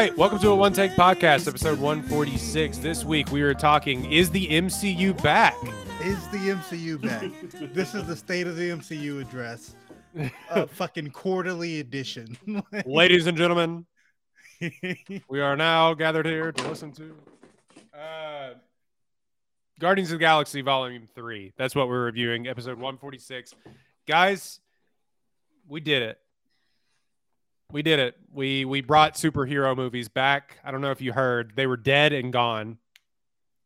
Right, welcome to a One Take Podcast, episode 146. This week we are talking Is the MCU back? Is the MCU back? this is the state of the MCU address. Uh, fucking quarterly edition. Ladies and gentlemen, we are now gathered here to listen to uh, Guardians of the Galaxy Volume 3. That's what we're reviewing, episode 146. Guys, we did it. We did it. We we brought superhero movies back. I don't know if you heard. They were dead and gone.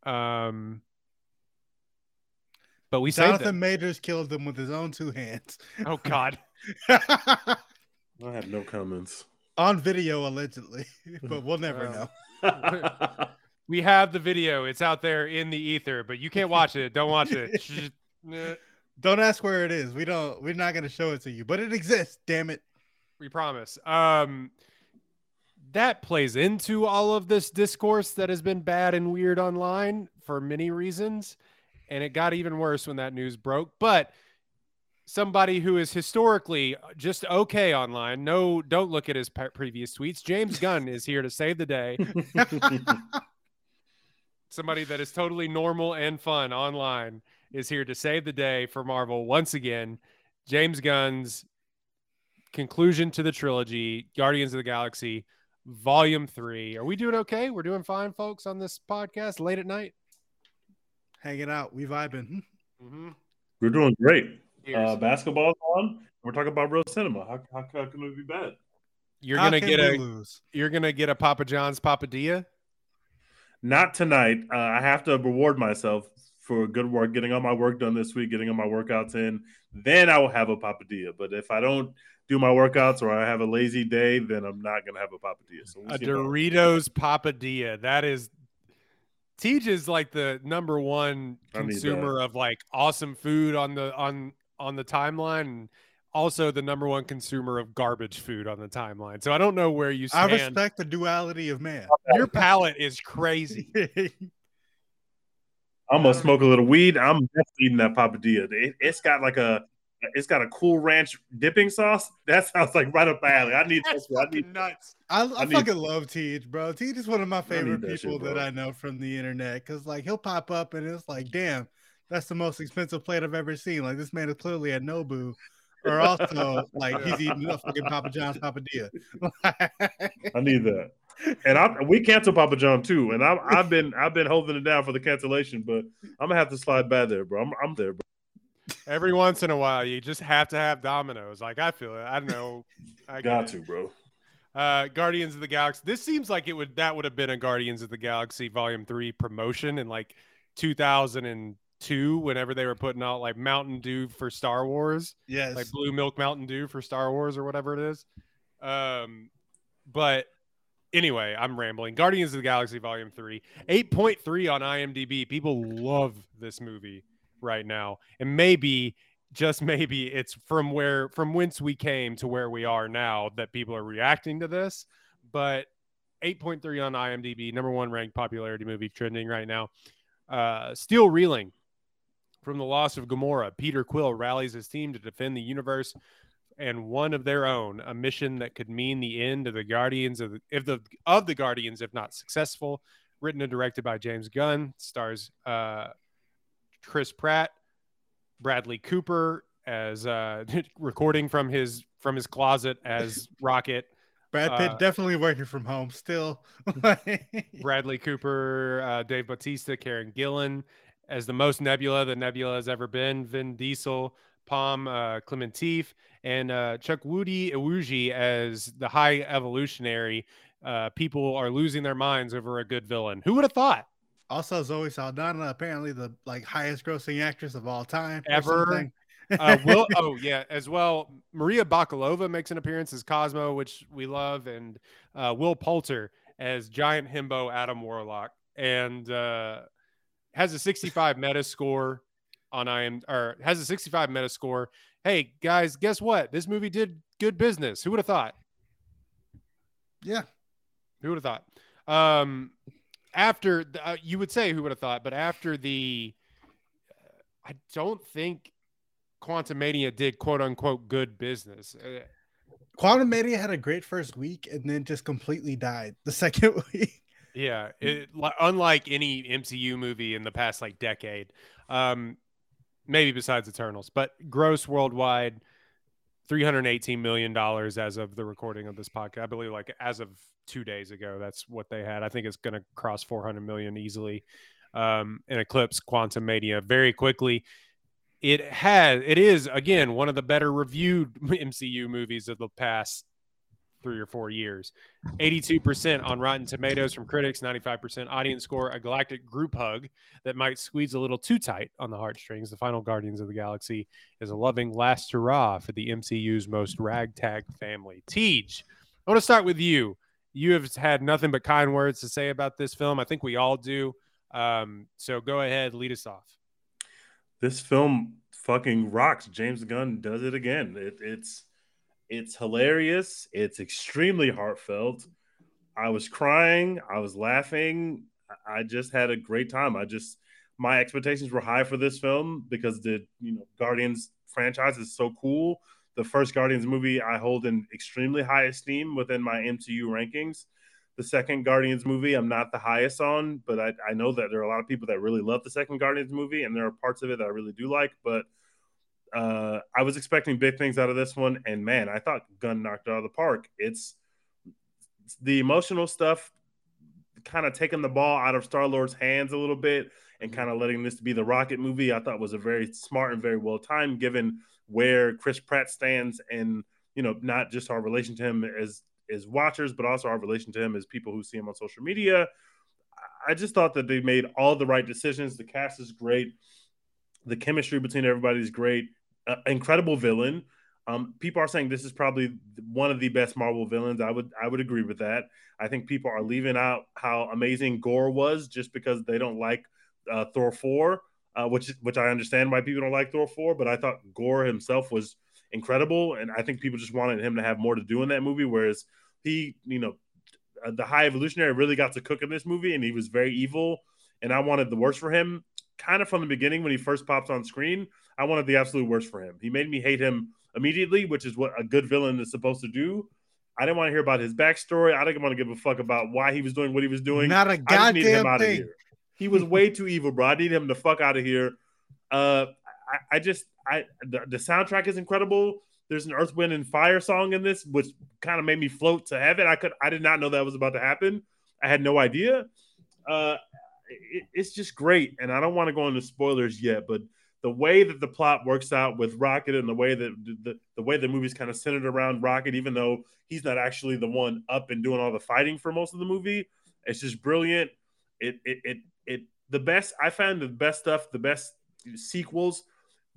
Um but we saved Jonathan them. Majors killed them with his own two hands. Oh god. I have no comments. On video, allegedly, but we'll never Well. know. We have the video. It's out there in the ether, but you can't watch it. Don't watch it. Don't ask where it is. We don't. We're not gonna show it to you, but it exists. Damn it. We promise. Um that plays into all of this discourse that has been bad and weird online for many reasons. And it got even worse when that news broke. But somebody who is historically just okay online, no, don't look at his pe- previous tweets. James Gunn is here to save the day. somebody that is totally normal and fun online is here to save the day for Marvel once again. James Gunn's conclusion to the trilogy, Guardians of the Galaxy, Volume 3. Are we doing okay? We're doing fine, folks, on this podcast late at night. Hanging out. We vibing. Mm-hmm. We're doing great. Uh, basketball's on. We're talking about real cinema. How, how, how can it be bad? You're How gonna get a lose? you're gonna get a Papa John's Papadilla. Not tonight. Uh, I have to reward myself for good work, getting all my work done this week, getting all my workouts in. Then I will have a papadilla. But if I don't do my workouts or I have a lazy day, then I'm not gonna have a papadilla. So we'll A see about- Doritos Papadilla. That is Teej is like the number one consumer of like awesome food on the on on the timeline and also the number one consumer of garbage food on the timeline. So I don't know where you stand. I respect the duality of man. Your palate is crazy. I'm gonna smoke a little weed. I'm definitely eating that papadilla. It, it's got like a it's got a cool ranch dipping sauce. That sounds like right up my alley. I need That's I need fucking nuts. I, I, I need- fucking love Teej, bro. Teej is one of my favorite that shit, people that. I know from the internet because, like, he'll pop up and it's like, damn, that's the most expensive plate I've ever seen. Like, this man is clearly at Nobu, or also like he's eating a fucking Papa John's papadilla. I need that. And I we canceled Papa John too, and I've I've been I've been holding it down for the cancellation, but I'm gonna have to slide by there, bro. I'm I'm there, bro. Every once in a while, you just have to have Domino's. Like I feel it. I don't know. I Got to, bro. Uh, Guardians of the Galaxy. This seems like it would that would have been a Guardians of the Galaxy Volume Three promotion in like 2002, whenever they were putting out like Mountain Dew for Star Wars, yes, like Blue Milk Mountain Dew for Star Wars or whatever it is. Um, but anyway, I'm rambling. Guardians of the Galaxy Volume Three, 8.3 on IMDb. People love this movie right now, and maybe just maybe it's from where from whence we came to where we are now that people are reacting to this. But 8.3 on imdb number one ranked popularity movie trending right now. Uh still reeling from the loss of Gamora, Peter Quill rallies his team to defend the universe and one of their own, a mission that could mean the end of the Guardians of the if the of the Guardians if not successful. Written and directed by James Gunn, stars uh, Chris Pratt, Bradley Cooper as uh, recording from his from his closet as Rocket. Brad Pitt uh, definitely working from home still. Bradley Cooper, uh, Dave Bautista, Karen Gillan as the most Nebula the Nebula has ever been. Vin Diesel, Pom uh, Klementieff, and uh, Chukwudi Iwuji as the High Evolutionary. Uh, people are losing their minds over a good villain. Who would have thought? Also, Zoe Saldana, apparently the like highest grossing actress of all time. Ever. Uh, Will, oh yeah, as well. Maria Bakalova makes an appearance as Cosmo, which we love, and uh, Will Poulter as giant himbo Adam Warlock, and uh, has a 65 meta score on IM or has a 65 meta score. Hey guys, guess what? This movie did good business. Who would have thought? Yeah. Who would have thought? Um, after the, uh, you would say who would have thought, but after the, uh, I don't think Quantumania did quote unquote good business. Uh, Quantumania had a great first week and then just completely died the second week. yeah, it, li- unlike any MCU movie in the past like decade, um, maybe besides Eternals, but gross worldwide. $318 million as of the recording of this podcast. I believe like as of two days ago, that's what they had. I think it's going to cross 400 million easily um, and eclipse Quantumania very quickly. It has, it is again, one of the better reviewed MCU movies of the past three or four years. 82% on Rotten Tomatoes from critics, 95% audience score, a galactic group hug that might squeeze a little too tight on the heartstrings. The final Guardians of the Galaxy is a loving last hurrah for the MCU's most ragtag family. Teej, I want to start with you. You have had nothing but kind words to say about this film. I think we all do. Um, so go ahead, lead us off. This film fucking rocks. James Gunn does it again. It, it's it's hilarious. It's extremely heartfelt. I was crying. I was laughing. I just had a great time. I just my expectations were high for this film because the you know Guardians franchise is so cool. The first Guardians movie I hold in extremely high esteem within my MCU rankings. The second Guardians movie I'm not the highest on, but I, I know that there are a lot of people that really love the second Guardians movie, and there are parts of it that I really do like. But uh, I was expecting big things out of this one, and man, I thought Gunn knocked it out of the park. It's the emotional stuff, kind of taking the ball out of Star Lord's hands a little bit, and kind of letting this be the Rocket movie. I thought was a very smart and very well timed, given where Chris Pratt stands, and you know, not just our relation to him as as watchers, but also our relation to him as people who see him on social media. I just thought that they made all the right decisions. The cast is great. The chemistry between everybody is great uh, incredible villain. Um, people are saying this is probably one of the best Marvel villains. I would I would agree with that. I think people are leaving out how amazing Gore was just because they don't like uh, Thor four, uh, which which I understand why people don't like Thor four. But I thought Gore himself was incredible, and I think people just wanted him to have more to do in that movie. Whereas he, you know, uh, the High Evolutionary really got to cook in this movie, and he was very evil. And I wanted the worst for him, kind of from the beginning when he first pops on screen. I wanted the absolute worst for him. He made me hate him immediately, which is what a good villain is supposed to do. I didn't want to hear about his backstory. I didn't want to give a fuck about why he was doing what he was doing. Not a I just needed him goddamn thing. He was way too evil, bro. I need him to fuck out of here. Uh, I, I just, I the, the soundtrack is incredible. There's an Earth, Wind, and Fire song in this, which kind of made me float to heaven. I could, I did not know that was about to happen. I had no idea. Uh, it, it's just great, and I don't want to go into spoilers yet, but the way that the plot works out with Rocket and the way that the, the way the movie's kind of centered around Rocket, even though he's not actually the one up and doing all the fighting for most of the movie, it's just brilliant. It it it it the best I found the best stuff, the best sequels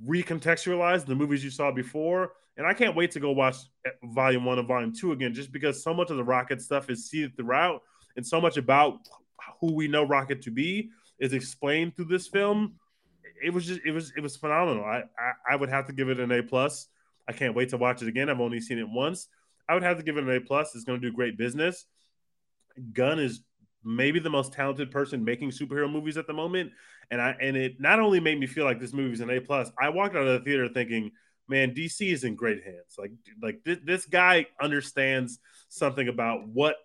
recontextualize the movies you saw before. And I can't wait to go watch volume one and volume two again, just because so much of the Rocket stuff is seeded throughout, and so much about who we know Rocket to be is explained through this film. It was just it was it was phenomenal. I I, I would have to give it an A plus. I can't wait to watch it again. I've only seen it once. I would have to give it an A plus. It's going to do great business. Gunn is maybe the most talented person making superhero movies at the moment, and I and it not only made me feel like this movie's an A plus. I walked out of the theater thinking, man, DC is in great hands. Like like this, this guy understands something about what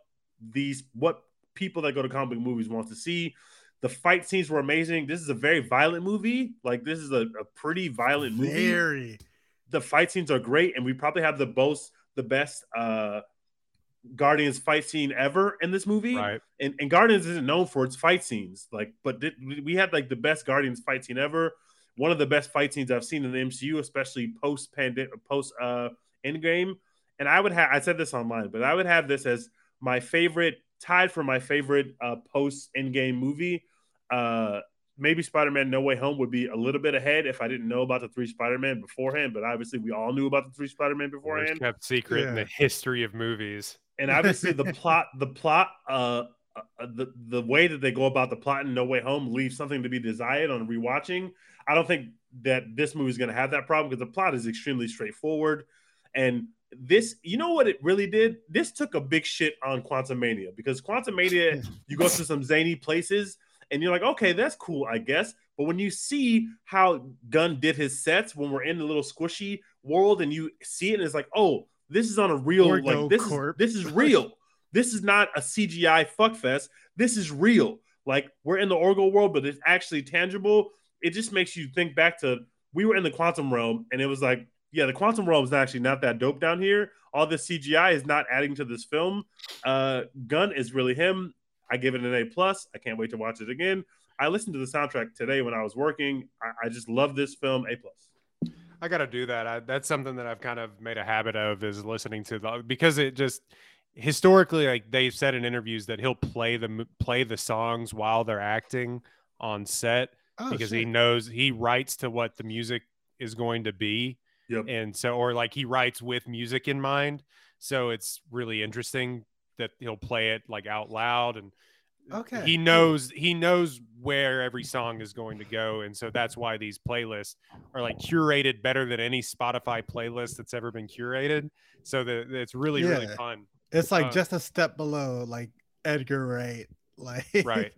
these what people that go to comic movies want to see. The fight scenes were amazing. This is a very violent movie. Like this is a, a pretty violent movie Very. the fight scenes are great, and we probably have the most the best uh Guardians fight scene ever in this movie. Right. And, and Guardians isn't known for its fight scenes, like, but th- we had like the best Guardians fight scene ever. One of the best fight scenes I've seen in the MCU, especially post pandemic, post uh Endgame. And I would have I said this online, but I would have this as my favorite, tied for my favorite uh post Endgame movie. Uh, maybe Spider-Man No Way Home would be a little bit ahead if I didn't know about the three Spider-Man beforehand. But obviously, we all knew about the three Spider-Man Worst beforehand. kept secret in the history of movies. and obviously the plot the plot uh, uh the the way that they go about the plot in no way home leaves something to be desired on rewatching i don't think that this movie is going to have that problem because the plot is extremely straightforward and this you know what it really did this took a big shit on quantumania because quantumania you go to some zany places and you're like okay that's cool i guess. But when you see how gunn did his sets when we're in the little squishy world and you see it and it's like oh this is on a real like this Corp. is this is real. This is not a cgi fuckfest this is real. Like we're in the orgo world but it's actually tangible. It just makes you think back to we were in the quantum realm and it was like yeah the quantum realm is actually not that dope down here. All this cgi is not adding to this film. Uh Gunn is really him i give it an a plus. I can't wait to watch it again. I listened to the soundtrack today when i was working. I, I just love this film a plus. I got to do that. I, that's something that I've kind of made a habit of is listening to the because it just historically like they've said in interviews that he'll play the play the songs while they're acting on set Oh, because he knows he writes to what the music is going to be. Yep. and so or like he writes with music in mind. So it's really interesting that he'll play it like out loud and Okay, he knows he knows where every song is going to go and so that's why these playlists are like curated better than any spotify playlist that's ever been curated so that it's really really fun It's like uh, just a step below like Edgar Wright. Like Right.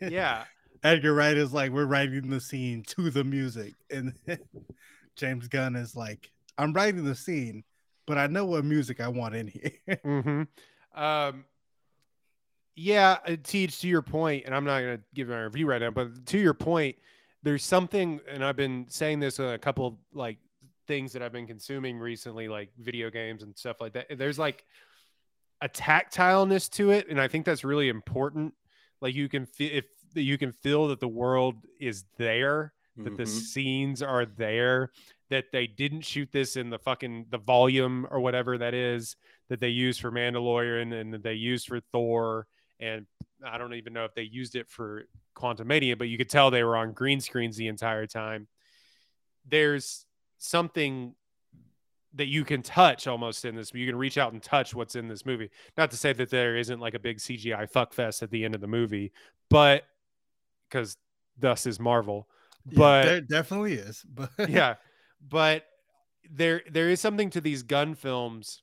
yeah Edgar Wright is like we're writing the scene to the music, and James Gunn is like I'm writing the scene, but I know what music I want in here. hmm Um, yeah, uh, Teej, to your point, and I'm not going to give my review right now, but to your point, there's something, and I've been saying this on a couple of like things that I've been consuming recently, like video games and stuff like that. There's like a tactileness to it, and I think that's really important. Like you can feel if you can feel that the world is there, that the Mhm. scenes are there that they didn't shoot this in the fucking the volume or whatever that is that they used for Mandalorian and that they used for Thor. And I don't even know if they used it for Quantumania but you could tell they were on green screens the entire time. There's something that you can touch almost in this you can reach out and touch what's in this movie. Not to say that there isn't like a big CGI fuck fest at the end of the movie but because thus is Marvel. Yeah, but there definitely is. But yeah but there there is something to these Gunn films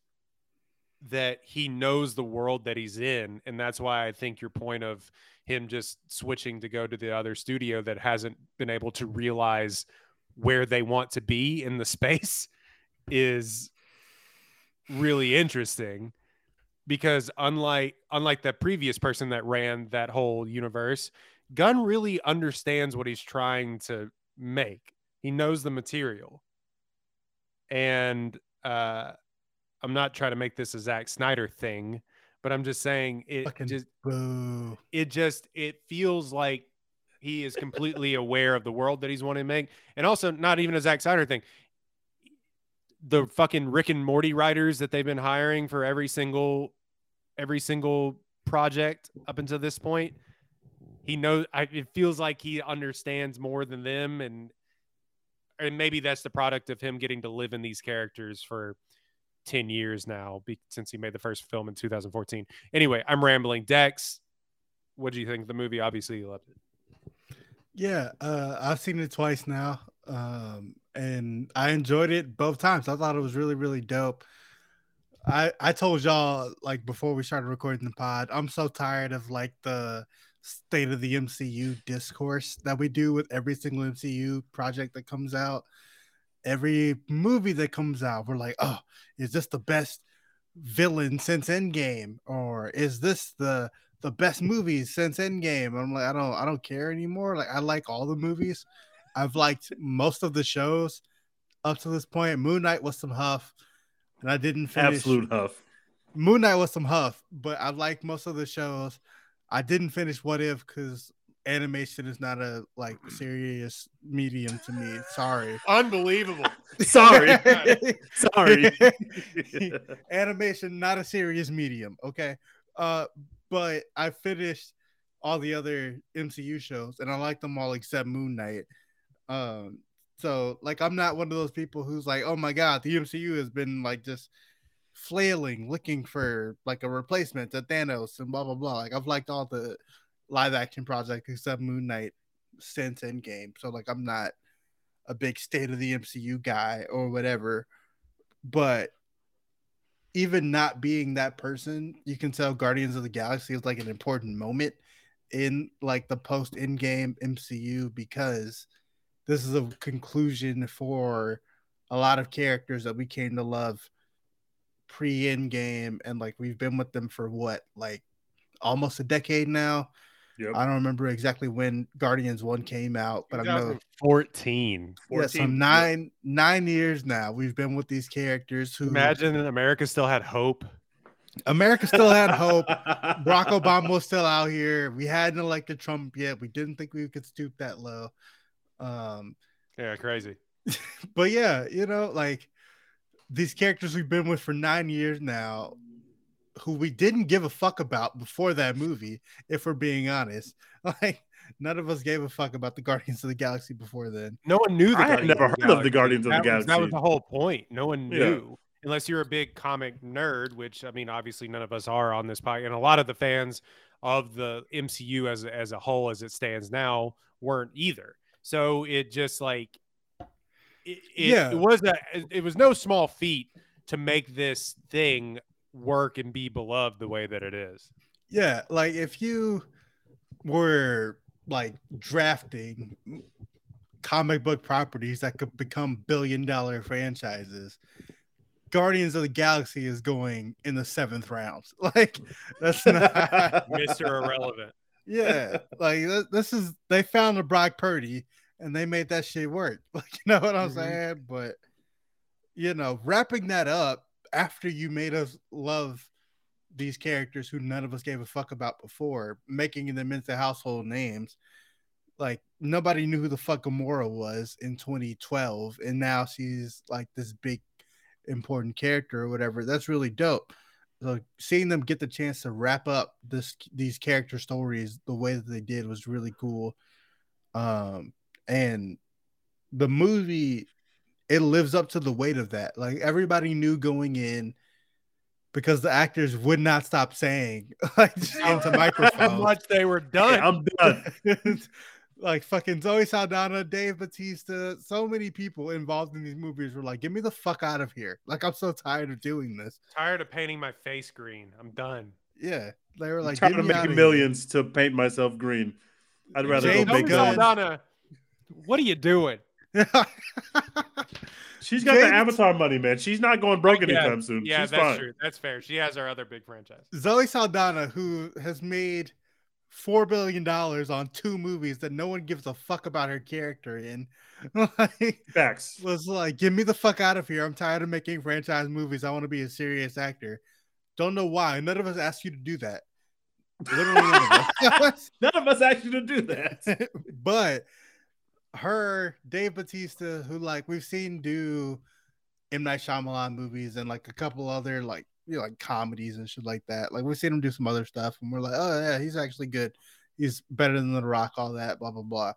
that he knows the world that he's in and that's why i think your point of him just switching to go to the other studio that hasn't been able to realize where they want to be in the space is really interesting because unlike unlike the previous person that ran that whole universe gunn really understands what he's trying to make. He knows the material. And uh i'm not trying to make this a Zack snyder thing but i'm just saying it Fucking just boo. it just it feels like he is completely aware of the world that he's wanting to make and also not even a Zack Snyder thing the fucking Rick and Morty writers that they've been hiring for every single every single project up until this point he knows I, it feels like he understands more than them and and maybe that's the product of him getting to live in these characters for 10 years now be, since he made the first film in 2014 anyway i'm rambling dex what do you think of the movie obviously you loved it Yeah, uh, I've seen it twice now, um, and I enjoyed it both times. I thought it was really, really dope. I I told y'all like before we started recording the pod, I'm so tired of like the state of the MCU discourse that we do with every single MCU project that comes out. Every movie that comes out, we're like, oh, is this the best villain since Endgame, or is this the the best movies since Endgame. I'm like, I don't, I don't care anymore. Like, I like all the movies. I've liked most of the shows up to this point. Moon Knight was some huff, and I didn't finish. Absolute huff. Moon Knight was some huff, but I like most of the shows. I didn't finish What If because animation is not a like serious medium to me. Sorry. unbelievable Sorry. Sorry. animation not a serious medium okay uh but i finished all the other MCU shows, and I like them all except Moon Knight. Um, so like I'm not one of those people who's like, oh my god, the MCU has been like just flailing, looking for like a replacement to Thanos and blah blah blah. Like I've liked all the live action project except Moon Knight since Endgame. So like I'm not a big state of the MCU guy or whatever. But even not being that person, you can tell Guardians of the Galaxy is like an important moment in like the post Endgame MCU because this is a conclusion for a lot of characters that we came to love pre Endgame and like we've been with them for what like almost a decade now. Yep. I don't remember exactly when Guardians One came out, but I know 2014. yeah, so 14. nine nine years now we've been with these characters who Imagine America still had hope. America still had hope. Barack Obama was still out here. We hadn't elected Trump yet. We didn't think we could stoop that low. Um, Yeah, crazy. but yeah, you know, like these characters we've been with for nine years now, who we didn't give a fuck about before that movie, if we're being honest. Like none of us gave a fuck about the Guardians of the Galaxy before then. No one knew. The I had Guardians never heard of the Guardians of the That was- That was the whole point. No one Yeah. knew, unless you're a big comic nerd, which I mean, obviously none of us are on this podcast, and a lot of the fans of the MCU as a- as a whole, as it stands now, weren't either. So it just like, it, it, Yeah. it was a, it was no small feat to make this thing work and be beloved the way that it is. Yeah, like if you were like drafting comic book properties that could become billion dollar franchises, Guardians of the Galaxy is going in the seventh round. Like that's not Mr. Irrelevant. yeah, like this is they found a Brock Purdy and they made that shit work. Like you know what I'm Mhm. saying? But you know, wrapping that up after you made us love these characters who none of us gave a fuck about before, making them into household names. Like nobody knew who the fuck Gamora was in 2012, and now she's like this big important character or whatever. That's really dope. So seeing them get the chance to wrap up this these character stories the way that they did was really cool. Um and the movie it lives up to the weight of that. Like everybody knew going in because the actors would not stop saying like just into How microphones. much they were done. I'm done. like fucking Zoe Saldana, Dave Bautista, so many people involved in these movies were like, "Get me the fuck out of here!" Like I'm so tired of doing this. tired of painting my face green. I'm done. Yeah, they were I'm like, tired of me outta making here." millions to paint myself green. I'd rather James go make Saldana, what are you doing? She's got the Avatar money, man. She's not going broke Yeah, anytime soon. Yeah, She's that's fine. true. That's fair. She has our other big franchise. Zoe Saldana, who has made four billion dollars on two movies that no one gives a fuck about her character in, like, Facts. was like, "Get me the fuck out of here! I'm tired of making franchise movies. I want to be a serious actor." Don't know why. None of us asked you to do that. Literally, none of us. None of us asked you to do that. but her, Dave Bautista, who like we've seen do M Night Shyamalan movies and like a couple other like you know, like comedies and shit like that. Like we've seen him do some other stuff, and we're like, oh yeah, he's actually good. He's better than The Rock, all that, blah blah blah.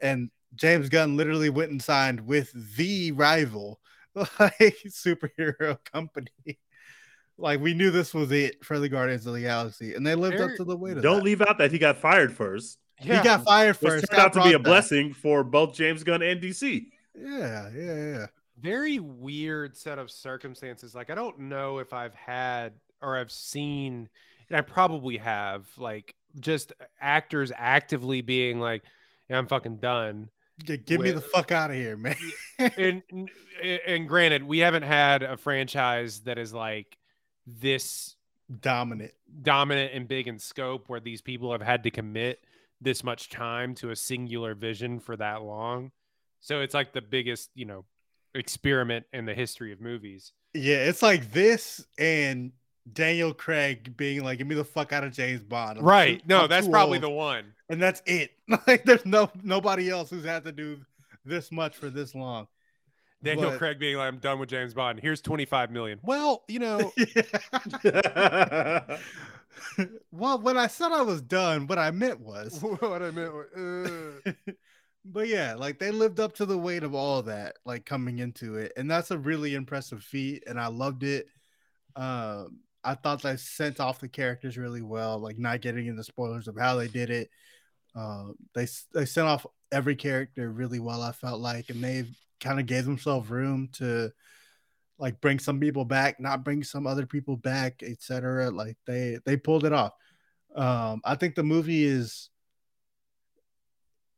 And James Gunn literally went and signed with the rival like superhero company. Like we knew this was it for the Guardians of the Galaxy, and they lived There- up to the weight of Don't that. leave out that he got fired first. He got fired Which first. turned out to be a back. blessing for both James Gunn and DC. Yeah, yeah, yeah. very weird set of circumstances. Like I don't know if I've had or I've seen, and I probably have, like just actors actively being like, "Yeah, I'm fucking done." G- Get me the fuck out of here, man. and and granted, we haven't had a franchise that is like this Dominant. dominant and big in scope where these people have had to commit this much time to a singular vision for that long. So it's like the biggest, you know, experiment in the history of movies. Yeah, it's like this and Daniel Craig being like, "Get me the fuck out of James Bond." I'm Right. too- No, I'm that's probably old." the one. and that's it. Like, there's no nobody else who's had to do this much for this long. Daniel But- Craig being like, I'm done with James Bond. Here's 25 million. Well, you know, well, when I said I was done, what I meant was what I meant. was, uh, but yeah, like they lived up to the weight of all that, like coming into it, and that's a really impressive feat, and I loved it. Um, I thought they sent off the characters really well, like not getting into spoilers of how they did it. Uh, they they sent off every character really well. I felt like, and they kind of gave themselves room to like bring some people back, not bring some other people back, etc. Like they they pulled it off. Um, I think the movie is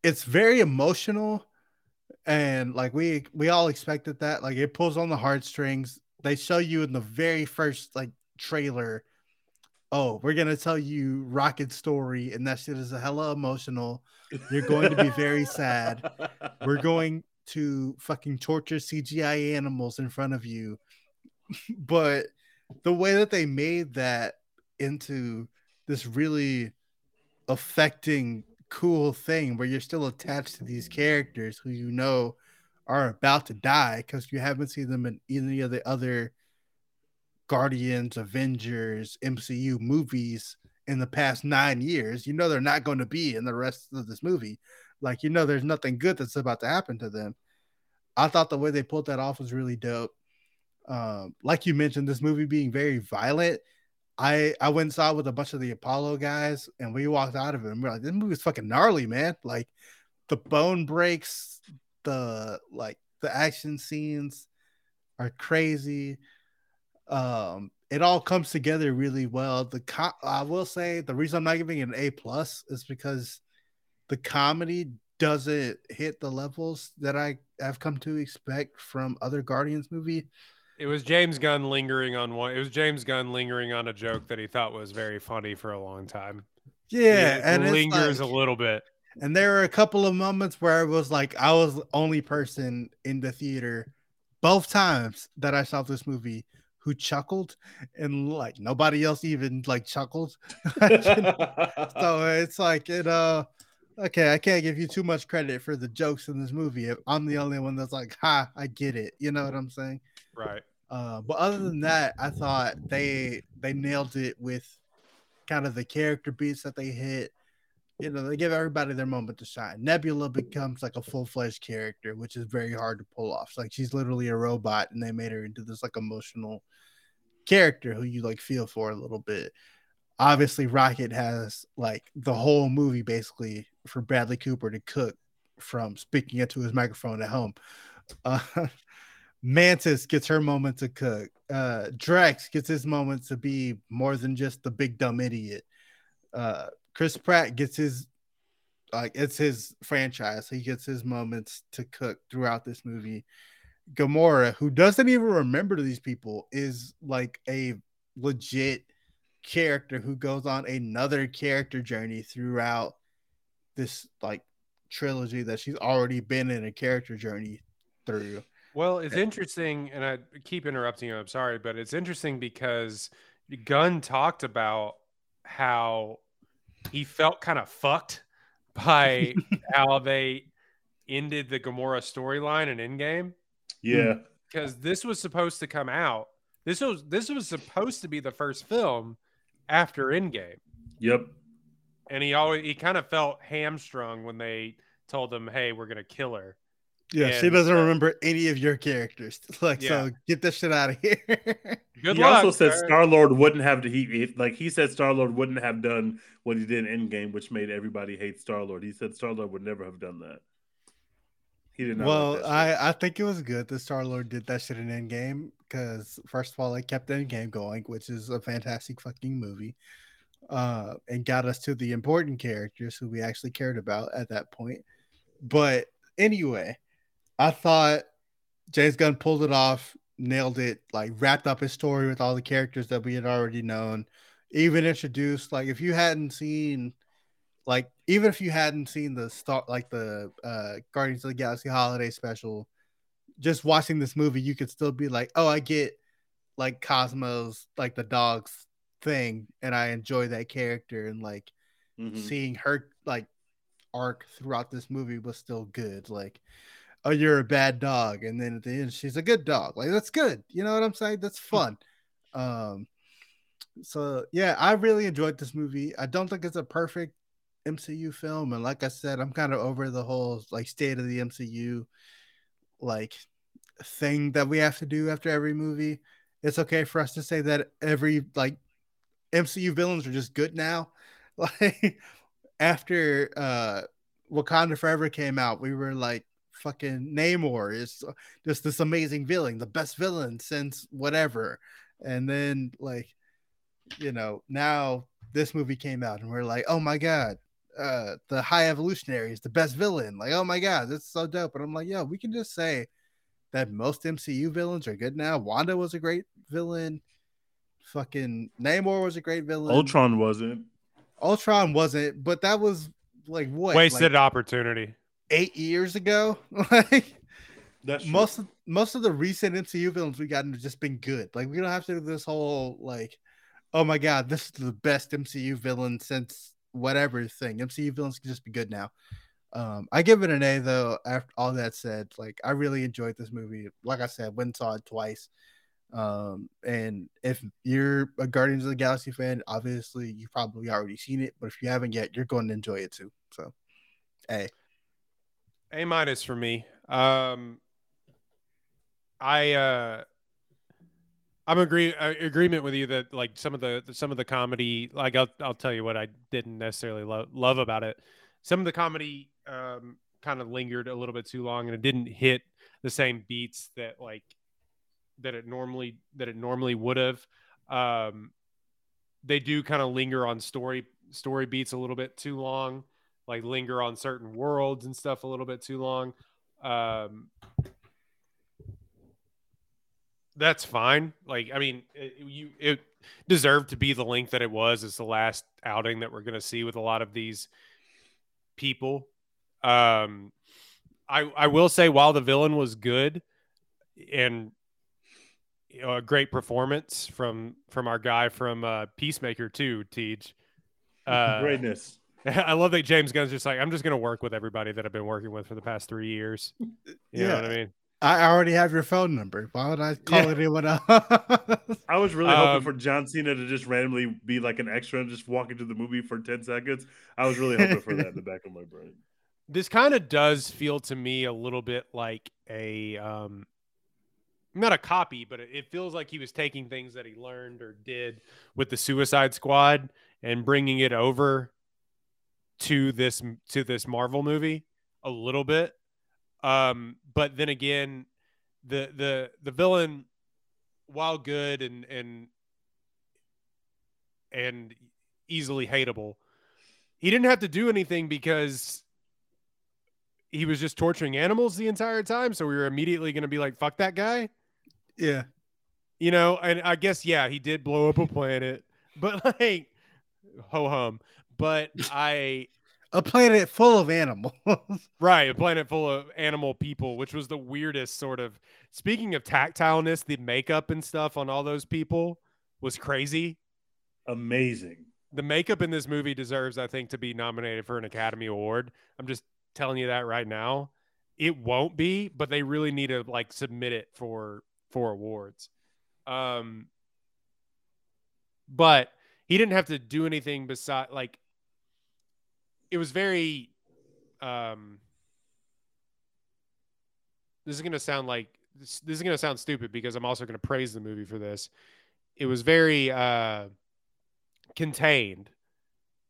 it's very emotional and like we we all expected that like it pulls on the heartstrings they show you in the very first like trailer oh we're gonna tell you rocket's story and that shit is a hella emotional you're going to be very sad we're going to fucking torture cgi animals in front of you but the way that they made that into this really affecting cool thing where you're still attached to these characters who you know are about to die because you haven't seen them in any of the other Guardians, Avengers, MCU movies in the past nine years. You know they're not going to be in the rest of this movie. Like you know, there's nothing good that's about to happen to them. I thought the way they pulled that off was really dope. Um, like you mentioned, this movie being very violent. I I went saw it with a bunch of the Apollo guys, and we walked out of it, and we are like, "This movie's fucking gnarly, man!" Like the bone breaks, the like the action scenes are crazy. Um, it all comes together really well. The co- I will say the reason I'm not giving it an A plus is because the comedy doesn't hit the levels that I have come to expect from other Guardians movie. it was James Gunn lingering on one. It was James Gunn lingering on a joke that he thought was very funny for a long time. Yeah, It and lingers like- a little bit. And there were a couple of moments where it was like I was the only person in the theater both times that I saw this movie who chuckled and like nobody else even like chuckled. so it's like it uh okay, I can't give you too much credit for the jokes in this movie. I'm the only one that's like, ha, I get it. You know what I'm saying? Right. Uh, but other than that, I thought they they nailed it with kind of the character beats that they hit. You know, they give everybody their moment to shine. Nebula becomes like a full fledged character, which is very hard to pull off. It's like she's literally a robot, and they made her into this like emotional character who you like feel for a little bit. Obviously, Rocket has like the whole movie basically for Bradley Cooper to cook from speaking into his microphone at home. Uh, Mantis gets her moment to cook. Uh, Drax gets his moment to be more than just the big dumb idiot. Uh, Chris Pratt gets his like it's his franchise. He gets his moments to cook throughout this movie. Gamora, who doesn't even remember these people, is like a legit character who goes on another character journey throughout this like trilogy that she's already been in a character journey through. Well, it's interesting, and I keep interrupting you. I'm sorry, but it's interesting because Gunn talked about how he felt kind of fucked by how they ended the Gamora storyline in Endgame yeah. Hmm. because this was supposed to come out. This was this was supposed to be the first film after Endgame, Yep. And he always he kind of felt hamstrung when they told him, "Hey, we're gonna kill her." Yeah, she doesn't uh, remember any of your characters. Like, Yeah. so get this shit out of here. Good he luck. also said. Star Lord wouldn't have to he he- like he said Star Lord wouldn't have done what he did in Endgame, which made everybody hate Star Lord. He said Star Lord would never have done that. He did not. well, like. I, I think it was good that Star Lord did that shit in Endgame because first of all, it kept Endgame going, which is a fantastic fucking movie, uh, and got us to the important characters who we actually cared about at that point. But anyway, I thought James Gunn pulled it off, nailed it, like wrapped up his story with all the characters that we had already known, even introduced like if you hadn't seen like even if you hadn't seen the start like the uh Guardians of the Galaxy holiday special, just watching this movie, you could still be like, oh, I get like Cosmos, like the dog's thing, and I enjoy that character and like Mhm. seeing her like arc throughout this movie was still good. Like, oh, you're a bad dog, and then at the end she's a good dog. Like that's good. You know what I'm saying? That's fun. Um, So yeah, I really enjoyed this movie. I don't think it's a perfect MCU film, and like I said, I'm kind of over the whole like state of the MCU like thing that we have to do after every movie. It's okay for us to say that every like MCU villains are just good now. Like after uh Wakanda Forever came out, we were like fucking Namor is just this amazing villain, the best villain since whatever. And then like you know, now this movie came out and we're like, "Oh my god, uh the High Evolutionary is the best villain." Like, "Oh my god, this is so dope." And I'm like, "Yeah, we can just say that most MCU villains are good now. Wanda was a great villain. Fucking Namor was a great villain. Ultron wasn't. Ultron wasn't, but that was like what Wasted like opportunity. eight years ago. like That's true. most of most of the recent MCU villains we gotten have just been good. Like we don't have to do this whole like, oh my god, this is the best MCU villain since whatever thing. MCU villains can just be good now. Um, I give it an A though. After all that said, like I really enjoyed this movie. Like I said, went and saw it twice. Um, and if you're a Guardians of the Galaxy fan, obviously you've probably already seen it. But if you haven't yet, you're going to enjoy it too. So, A. A minus for me. Um, I uh, I'm agree uh, agreement with you that like some of the some of the comedy, like I'll I'll tell you what I didn't necessarily lo- love about it. Some of the comedy um kind of lingered a little bit too long, and it didn't hit the same beats that like that it normally that it normally would have. Um, they do kind of linger on story story beats a little bit too long like linger on certain worlds and stuff a little bit too long. Um, that's fine. Like, I mean, it, you it deserved to be the length that it was. It's the last outing that we're going to see with a lot of these people. Um, I I will say, while the villain was good and you know, a great performance from from our guy from uh, Peacemaker too, Teej. Uh, Greatness. I love that James Gunn's just like, I'm just going to work with everybody that I've been working with for the past three years. You know what I mean? I already have your phone number. Why would I call Yeah. anyone else? I was really hoping Um, for John Cena to just randomly be like an extra and just walk into the movie for 10 seconds. I was really hoping for that in the back of my brain. This kind of does feel to me a little bit like a, um, not a copy, but it- feels like he was taking things that he learned or did with the Suicide Squad and bringing it over to this to this Marvel movie a little bit. Um, but then again, the the the villain, while good and and and easily hateable, he didn't have to do anything because he was just torturing animals the entire time. So we were immediately going to be like, "Fuck that guy," yeah. you know. And I guess yeah, he did blow up a planet, but like, ho hum. But I A planet full of animals. Right, a planet full of animal people, which was the weirdest sort of. Speaking of tactileness, the makeup and stuff on all those people was crazy. Amazing. The makeup in this movie deserves, I think, to be nominated for an Academy Award. I'm just telling you that right now. It won't be, but they really need to like submit it for for awards. Um, but he didn't have to do anything beside like. It was very um this is going to sound like this, this is going to sound stupid because I'm also going to praise the movie for this. It was very uh contained.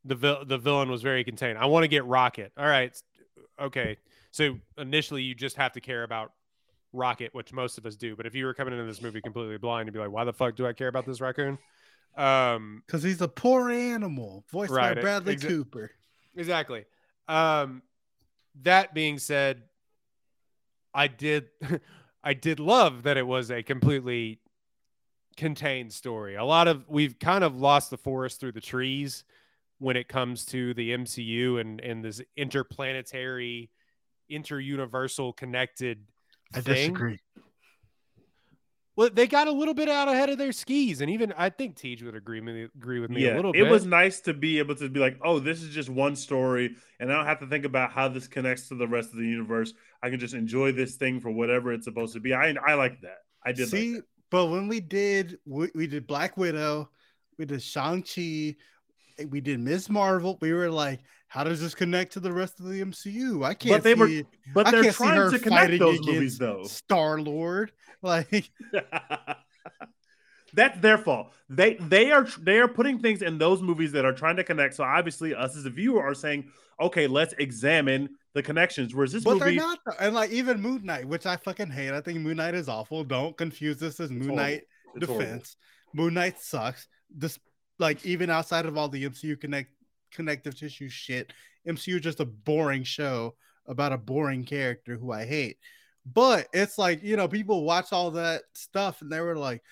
The vil- the villain was very contained. I want to get Rocket. All right. Okay. So initially you just have to care about Rocket, which most of us do. But if you were coming into this movie completely blind, you'd be like, "Why the fuck do I care about this raccoon?" Um Because he's a poor animal, voiced Right, by Bradley exa- Cooper. Exactly. Um, that being said, I did, I did love that it was a completely contained story. A lot of we've kind of lost the forest through the trees when it comes to the MCU and and this interplanetary, interuniversal connected. I thing. disagree. Well, they got a little bit out ahead of their skis, and even I think Teej would agree with me, agree with me yeah, a little bit. it was nice to be able to be like, oh, this is just one story, and I don't have to think about how this connects to the rest of the universe. I can just enjoy this thing for whatever it's supposed to be. I I like that. I did. See, like but when we did we, we did Black Widow, we did Shang Chi, Eh, we did Ms. Marvel. We were like, how does this connect to the rest of the MCU? I can't. But they were, but I they're trying to connect those movies though. Star Lord, like That's their fault. They they are they are putting things in those movies that are trying to connect. So obviously, us as a viewer are saying, okay, let's examine the connections. Whereas this But movie, they're not, and like even Moon Knight, which I fucking hate. I think Moon Knight is awful. Don't confuse this as Moon. Knight defense. Moon Knight sucks. This like even outside of all the MCU connect connective tissue shit, MCU is just a boring show about a boring character who I hate. But it's like you know people watch all that stuff and they were like,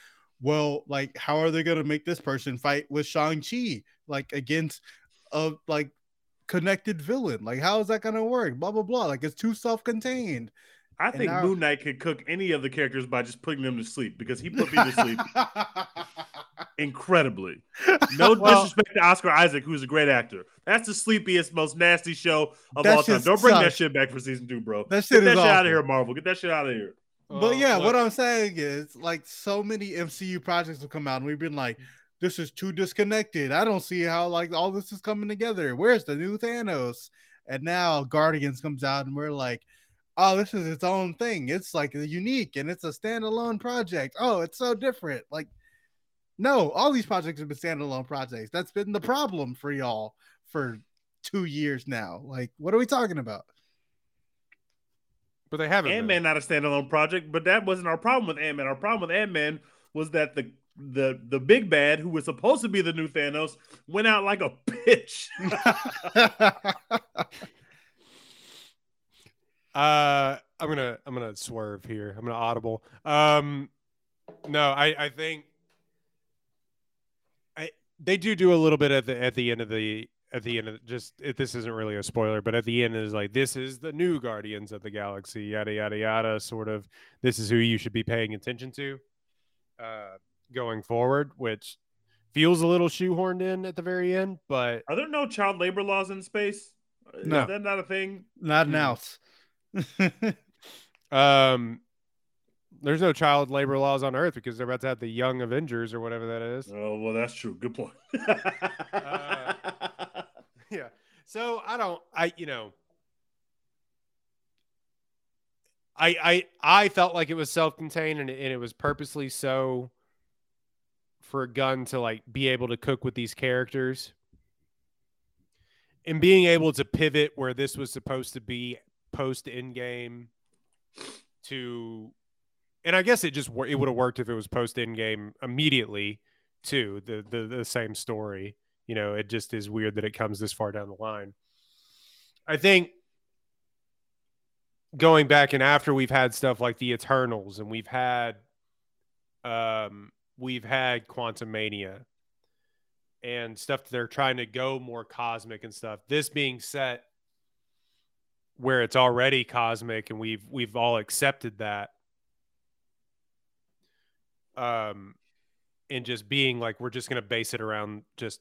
well, like how are they gonna make this person fight with Shang Chi like against a like connected villain? Like how is that gonna work? Blah blah blah. Like it's too self contained. I think now- Moon Knight could cook any of the characters by just putting them to sleep because he put me to sleep incredibly. No Well- disrespect to Oscar Isaac, who's a great actor. That's the sleepiest, most nasty show of all time. Don't bring that shit back for season two, bro. That shit Get that is shit out of here, Marvel. Get that shit out of here. But oh, yeah, look, what I'm saying is like so many MCU projects have come out and we've been like, this is too disconnected. I don't see how like all this is coming together. Where's the new Thanos? And now Guardians comes out and we're like, oh, this is its own thing. It's like unique and it's a standalone project. Oh, it's so different. Like, no, all these projects have been standalone projects. That's been the problem for y'all for two years now. Like, what are we talking about? but they haven't. Ant. Man not a standalone project, but that wasn't our problem with Ant Man. Our problem with Ant Man was that the the the big bad, who was supposed to be the new Thanos, went out like a bitch. Uh, I'm gonna I'm gonna swerve here. I'm gonna audible. Um, no, I I think I they do do a little bit at the at the end of the at the end of just it, this isn't really a spoiler, but at the end is like this is the new Guardians of the Galaxy, yada yada yada. Sort of this is who you should be paying attention to, uh, going forward, which feels a little shoehorned in at the very end, but Are there no child labor laws in space? No. Is that not a thing? Not Hmm. announced. Um, there's no child labor laws on Earth because they're about to have the Young Avengers or whatever that is. Oh well, that's true. Good point. Uh, Yeah. So I don't. I you know. I I I felt like it was self-contained and and it was purposely so for a Gunn to like be able to cook with these characters and being able to pivot where this was supposed to be post Endgame to and I guess it just it would have worked if it was post Endgame immediately too the, the the same story you know it just is weird that it comes this far down the line I think going back and after we've had stuff like the Eternals and we've had um we've had Quantumania and stuff they're trying to go more cosmic and stuff. This being set where it's already cosmic and we've we've all accepted that um and just being like we're just going to base it around just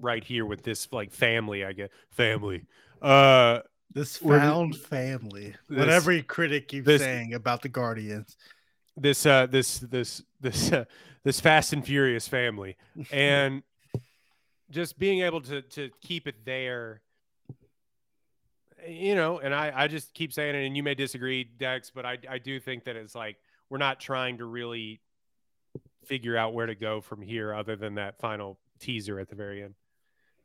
right here with this like family I guess family uh This found family. This- what every critic keeps this- saying about the Guardians. this uh this this this uh, this fast and furious family and just being able to to keep it there you know and i i just keep saying it and you may disagree dex but i i do think that it's like we're not trying to really figure out where to go from here other than that final teaser at the very end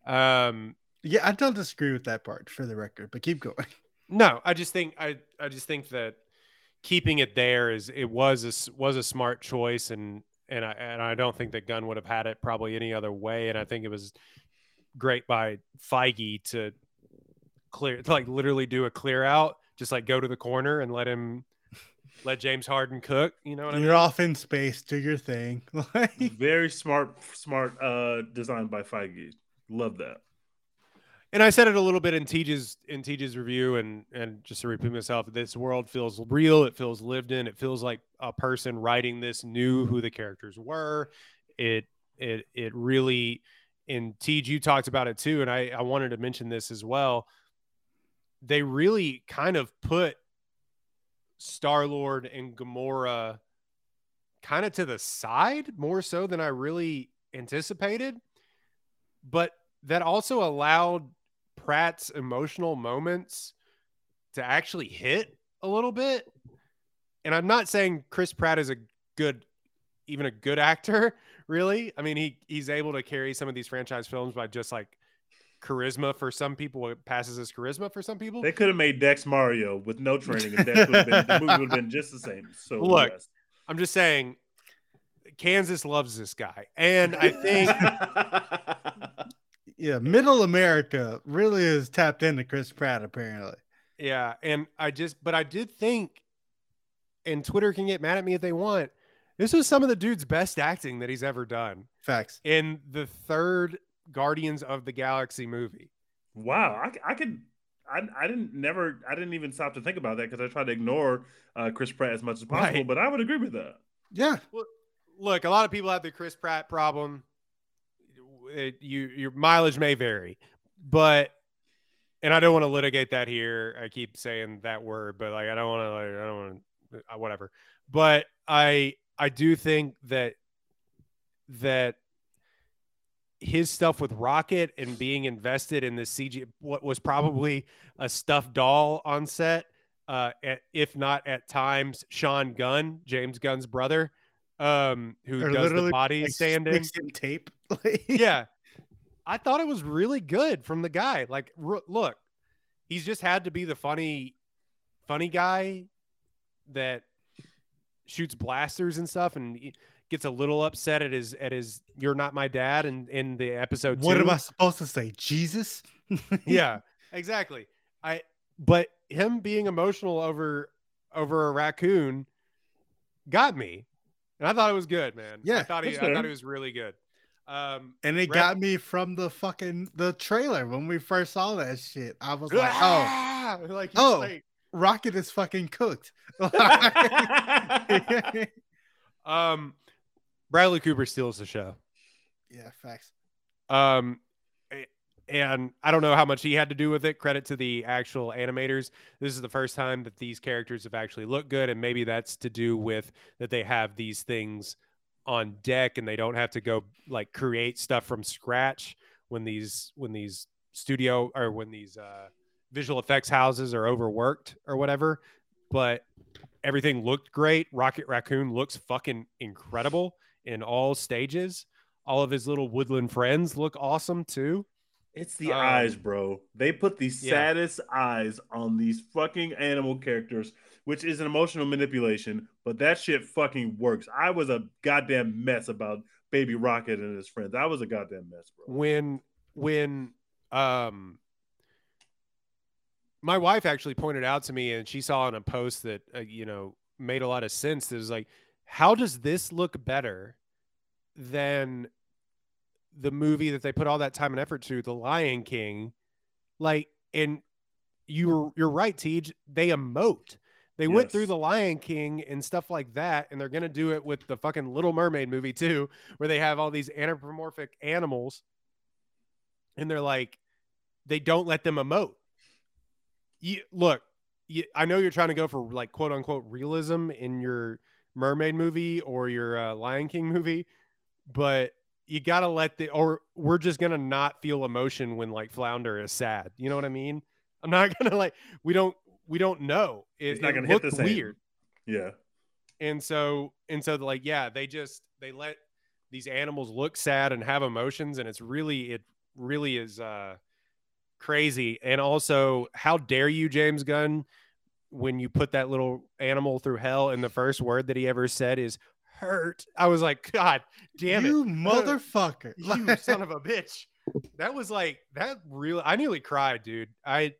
um Yeah, I don't disagree with that part for the record, but keep going. no, I just think I I just think that keeping it there is it was a was a smart choice and and I and I don't think that Gunn would have had it probably any other way and I think it was great by Feige to clear to like literally do a clear out just like go to the corner and let him let James Harden cook, you know what I mean? You're off in space. Do your thing. Like, Very smart, smart uh design by Feige. Love that. and I said it a little bit in Teej's in Teej's review, and and just to repeat myself, this world feels real. It feels lived in. It feels like a person writing this knew who the characters were. It it it really, and Teej, you talked about it too, and I I wanted to mention this as well. They really kind of put Star Lord and Gamora kind of to the side more so than I really anticipated, but that also allowed Pratt's emotional moments to actually hit a little bit. And I'm not saying Chris Pratt is a good, even a good actor, really. I mean, he he's able to carry some of these franchise films by just like charisma for some people. It passes as charisma for some people. They could have made Dex Mario with no training, and Dex would have been, the movie would have been just the same. So Look, yes. I'm just saying, Kansas loves this guy, and I think Yeah, Middle America really is tapped into Chris Pratt apparently. Yeah, and I just, but I did think, and Twitter can get mad at me if they want. This was some of the dude's best acting that he's ever done Facts. in the third Guardians of the Galaxy movie. wow, I, I could. I, I didn't never. I didn't even stop to think about that because I tried to ignore uh, Chris Pratt as much as possible. Right. But I would agree with that. Yeah. Well, Look, a lot of people have the Chris Pratt problem. It, you, your mileage may vary, but, and I don't want to litigate that here. I keep saying that word, but like I don't want to, like, I don't want to, whatever. But I, I do think that that his stuff with Rocket and being invested in this CG, what was probably a stuffed doll on set, uh, at, if not at times Sean Gunn, James Gunn's brother, um, who Or does the body like, standing. tape. yeah, I thought it was really good from the guy. Like, r- look, he's just had to be the funny, funny guy that shoots blasters and stuff, and gets a little upset at his at his "You're not my dad" and in the episode. What two. am I supposed to say? Jesus? yeah, exactly. I but him being emotional over over a raccoon got me, and I thought it was good, man. Yeah, I thought he I thought it was really good. Um, And it got me from the fucking the trailer when we first saw that shit. I was like, oh, like Oh. like, Rocket is fucking cooked. um, Bradley Cooper steals the show. Yeah, facts. Um, and I don't know how much he had to do with it. Credit to the actual animators. This is the first time that these characters have actually looked good, and maybe that's to do with that they have these things on deck and they don't have to go like create stuff from scratch when these when these studio or when these uh, visual effects houses are overworked or whatever. But everything looked great. Rocket Raccoon looks fucking incredible in all stages. All of his little woodland friends look awesome too. It's the Um, eyes, bro. They put the yeah. saddest eyes on these fucking animal characters, which is an emotional manipulation, but that shit fucking works. I was a goddamn mess about Baby Rocket and his friends. I was a goddamn mess, bro. when when um my wife actually pointed out to me and she saw in a post that uh, you know made a lot of sense it was like how does this look better than the movie that they put all that time and effort to the lion king? Like and you were you're right Teej. they emote. They went through the lion king and stuff like that and they're going to do it with the fucking little mermaid movie too where they have all these anthropomorphic animals and they're like they don't let them emote. You look you, i know you're trying to go for like quote unquote realism in your mermaid movie or your uh, lion king movie but you gotta let the or we're just gonna not feel emotion when like flounder is sad. You know what i mean? I'm not gonna like we don't we don't know. It, It's not gonna hit the same. weird. Yeah. and so and so like yeah they just they let these animals look sad and have emotions and it's really it really is uh crazy. And also how dare you james gunn when you put that little animal through hell and the first word that he ever said is hurt. I was like god damn you it motherfucker. you son of a bitch. That was like that really i nearly cried dude. I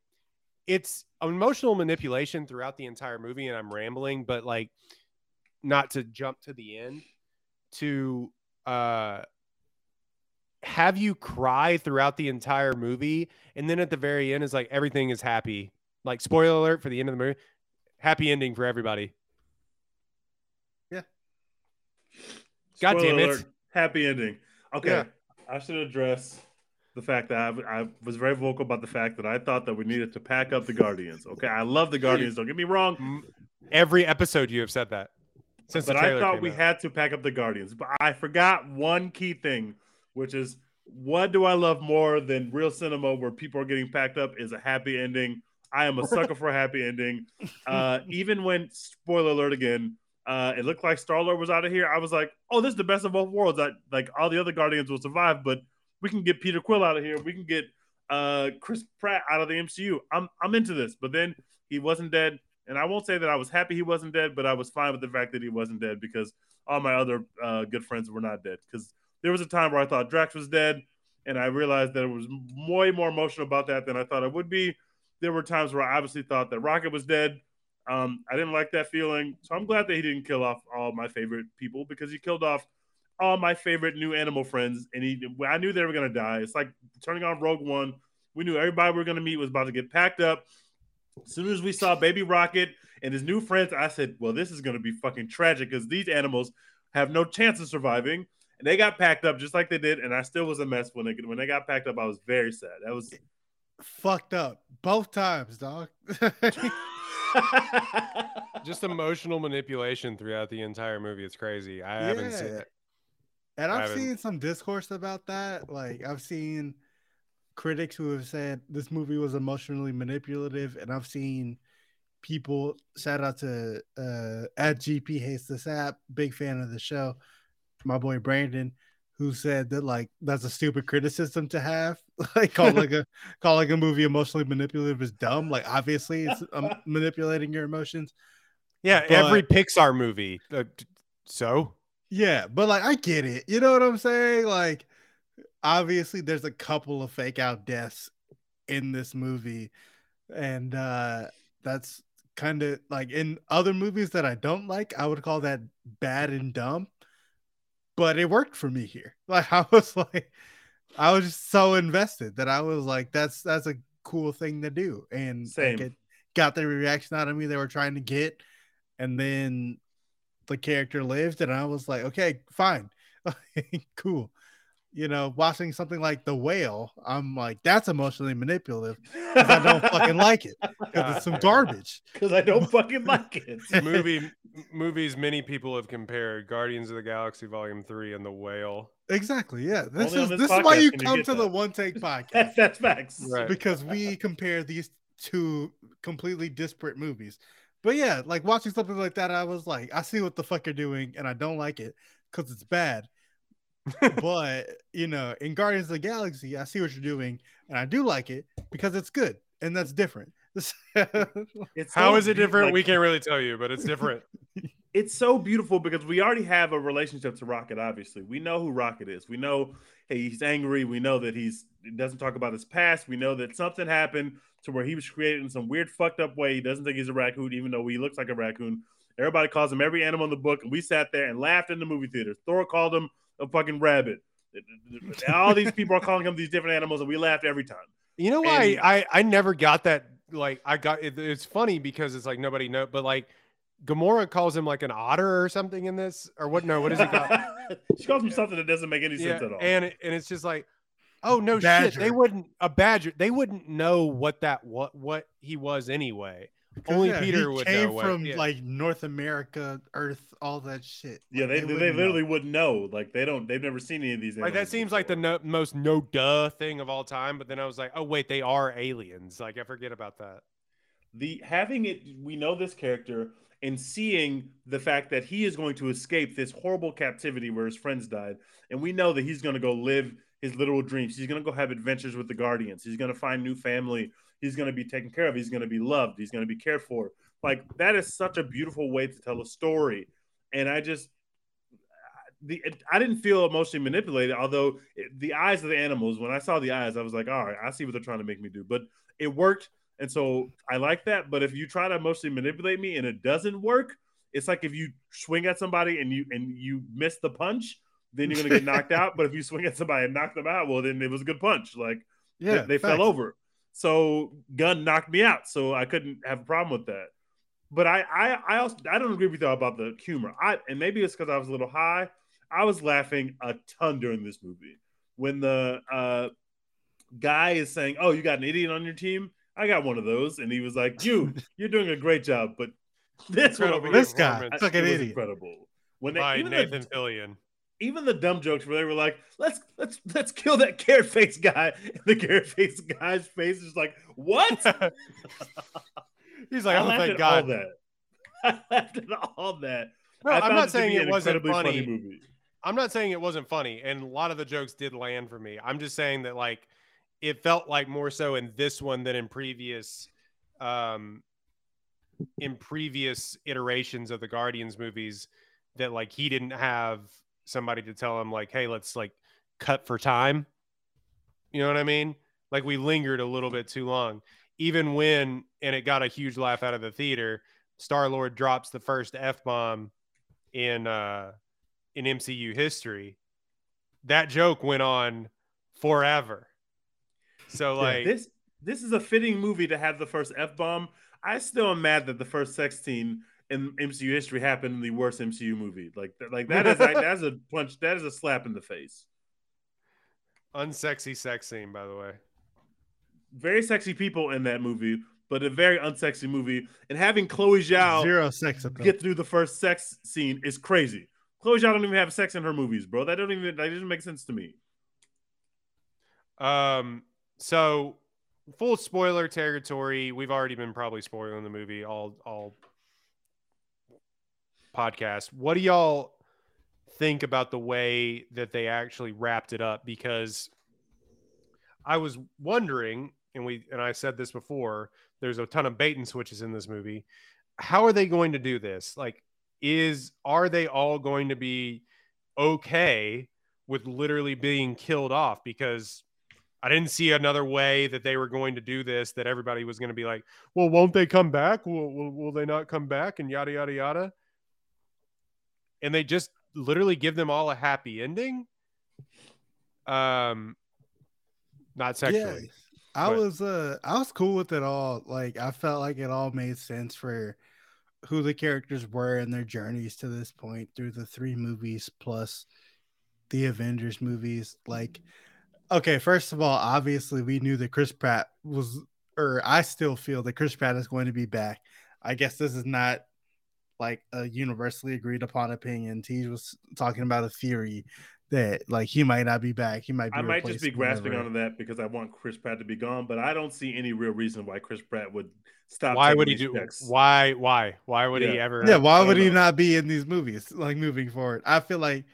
it's emotional manipulation throughout the entire movie and i'm rambling but like not to jump to the end to uh have you cry throughout the entire movie and then at the very end is like everything is happy like spoiler alert for the end of the movie happy ending for everybody Yeah. God Spoiler damn it. alert, happy ending. Okay. Yeah. I should address the fact that I, I was very vocal about the fact that I thought that we needed to pack up the Guardians. Okay. I love the Guardians. Don't get me wrong. Every episode you have said that Since the but I thought came we out. had to pack up the Guardians. But I forgot one key thing, which is what do I love more than real cinema where people are getting packed up is a happy ending. I am a sucker for a happy ending. Uh, even when spoiler alert again, uh, it looked like Star Lord was out of here. I was like, oh, this is the best of both worlds. I, like all the other Guardians will survive, but we can get Peter Quill out of here. We can get uh, Chris Pratt out of the MCU. I'm I'm into this. But then he wasn't dead, and I won't say that I was happy he wasn't dead, but I was fine with the fact that he wasn't dead because all my other uh, good friends were not dead. Because there was a time where I thought Drax was dead, and I realized that it was way more emotional about that than I thought it would be. There were times where I obviously thought that Rocket was dead. Um, I didn't like that feeling, so I'm glad that he didn't kill off all my favorite people because he killed off all my favorite new animal friends, and he. I knew they were gonna die. It's like turning on Rogue One. We knew everybody we were gonna meet was about to get packed up. As soon as we saw Baby Rocket and his new friends, I said, "Well, this is gonna be fucking tragic because these animals have no chance of surviving." And they got packed up just like they did, and I still was a mess when they when they got packed up. I was very sad. That was Fucked up both times, dog. just emotional manipulation throughout the entire movie. It's crazy. I haven't seen it. And I've seen some discourse about that. Like I've seen critics who have said this movie was emotionally manipulative, and I've seen people shout out to uh at GP hates this app, big fan of the show, my boy Brandon, who said that like that's a stupid criticism to have. like calling a calling a movie emotionally manipulative is dumb. Like obviously it's um, manipulating your emotions. Yeah, But- every Pixar movie. Uh, so Yeah, but like I get it. You know what I'm saying? Like obviously there's a couple of fake out deaths in this movie and uh that's kind of like in other movies that I don't like, I would call that bad and dumb. But it worked for me here. Like I was like I was just so invested that I was like that's that's a cool thing to do and like, Same. it got the reaction out of me they were trying to get and then the character lived and i was like okay fine cool you know watching something like the whale i'm like that's emotionally manipulative 'cause i don't fucking like it 'cause it's some garbage because I don't fucking like it. movie movies many people have compared Guardians of the Galaxy Volume 3 and The Whale. exactly yeah this Only is this this is why you can you come get to the one take podcast That's that's facts. Right. because we compare these two completely disparate movies. But yeah, like watching something like that, I was like, I see what the fuck you're doing, and I don't like it because it's bad. but you know, in Guardians of the Galaxy, I see what you're doing, and I do like it because it's good, and that's different. It's How so is it different? like, we can't really tell you, but it's different. it's so beautiful because we already have a relationship to Rocket. Obviously, we know who Rocket is. We know hey, he's angry. We know that he's he doesn't talk about his past. We know that something happened to where he was created in some weird fucked up way. He doesn't think he's a raccoon, even though he looks like a raccoon. Everybody calls him every animal in the book, and we sat there and laughed in the movie theater. Thor called him a fucking rabbit. All these people are calling him these different animals, and we laughed every time. You know why And- I I never got that like I got it, it's funny because it's like nobody know but like Gamora calls him like an otter or something in this or what no what is he called she calls him something that doesn't make any sense at all. and and it's just like oh no shit they wouldn't a badger they wouldn't know what that what what he was anyway 'Cause, Only yeah, Peter he would came know what- from yeah. like North America, Earth, all that shit. Yeah, Like, they, they, wouldn't know. literally wouldn't know. Like they don't. They've never seen any of these. like that animals seems like the no, most no duh thing of all time but then I was like oh wait they are aliens like I forget about that the having it. We know this character and seeing the fact that he is going to escape this horrible captivity where his friends died, and we know that he's going to go live his literal dreams. He's going to go have adventures with the Guardians. He's going to find new family. He's going to be taken care of. He's going to be loved. He's going to be cared for. Like that is such a beautiful way to tell a story, and I just the I didn't feel emotionally manipulated. Although it, the eyes of the animals, when I saw the eyes, I was like, all right, I see what they're trying to make me do. But it worked, and so I like that. But if you try to emotionally manipulate me and it doesn't work, it's like if you swing at somebody and you and you miss the punch, then you're gonna get knocked out. But if you swing at somebody and knock them out, well, then it was a good punch. Like Yeah, they, they fell over. So Gunn knocked me out. So I couldn't have a problem with that. But I I I also I don't agree with you about the humor. I and maybe it's because I was a little high. I was laughing a ton during this movie when the uh, guy is saying, "Oh, you got an idiot on your team." I got one of those, and he was like, "You, you're doing a great job, but This one Incredible over This guy, fucking it was idiot. incredible. When they, by even Nathan the, Fillion. Even the dumb jokes where they were like, "Let's let's let's kill that carrot face guy," and the carrot face guy's face is like, "What?" He's like, I laughed thank God. all that. I laughed at all that. No, I I'm not saying it wasn't funny. movie. I'm not saying it wasn't funny, and a lot of the jokes did land for me. I'm just saying that like it felt like more so in this one than in previous um in previous iterations of the Guardians movies that like he didn't have somebody to tell him like, hey, let's like cut for time. You know what I mean? Like we lingered a little bit too long. Even when and it got a huge laugh out of the theater, Star Lord drops the first F bomb in uh in MCU history. That joke went on forever. So Yeah, like this this is a fitting movie to have the first F bomb. I still am mad that the first sex scene in MCU history happened in the worst MCU movie. Like like that is like, that's a punch. That is a slap in the face. unsexy sex scene, by the way. Very sexy people in that movie, but a very unsexy movie. And having Chloe Zhao Zero sex appeal. get through the first sex scene is crazy. Chloe Zhao don't even have sex in her movies, bro. That don't even that doesn't make sense to me. Um, so full spoiler territory. We've already been probably spoiling the movie all all podcast. What do y'all think about the way that they actually wrapped it up? Because I was wondering, and we and I said this before, there's a ton of bait and switches in this movie. How are they going to do this? Like, is are they all going to be okay with literally being killed off? Because I didn't see another way that they were going to do this. That everybody was going to be like, "Well, won't they come back? Will, will, will they not come back?" And yada yada yada. And they just literally give them all a happy ending. Um, not sexually. I but- was uh I was cool with it all. Like I felt like it all made sense for who the characters were and their journeys to this point through the three movies plus the Avengers movies. Like okay, first of all, obviously we knew that Chris Pratt was or I still feel that Chris Pratt is going to be back. I guess this is not like a universally agreed upon opinion. He was talking about a theory that like he might not be back. He might be I might just be grasping whenever. onto that because I want Chris Pratt to be gone, but I don't see any real reason why Chris Pratt would stop. Why would he do? checks. Why? Why? Why would he ever? Yeah, why would don't he not be in these movies like moving forward? I feel like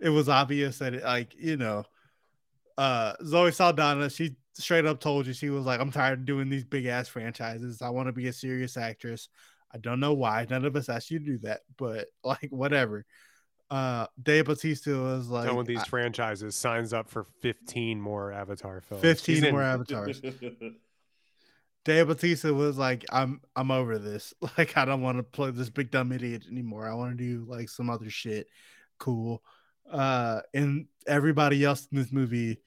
it was obvious that it, like you know, uh Zoe Saldana, she straight up told you she was like, I'm tired of doing these big ass franchises. I want to be a serious actress. I don't know why. None of us asked you to do that, but like whatever. Uh Dave Bautista was like Done with these I- franchises signs up for 15 more Avatar films. 15 He's in- more avatars. Dave Bautista was like, I'm I'm over this. Like, I don't want to play this big dumb idiot anymore. I want to do like some other shit. Cool. Uh, and everybody else in this movie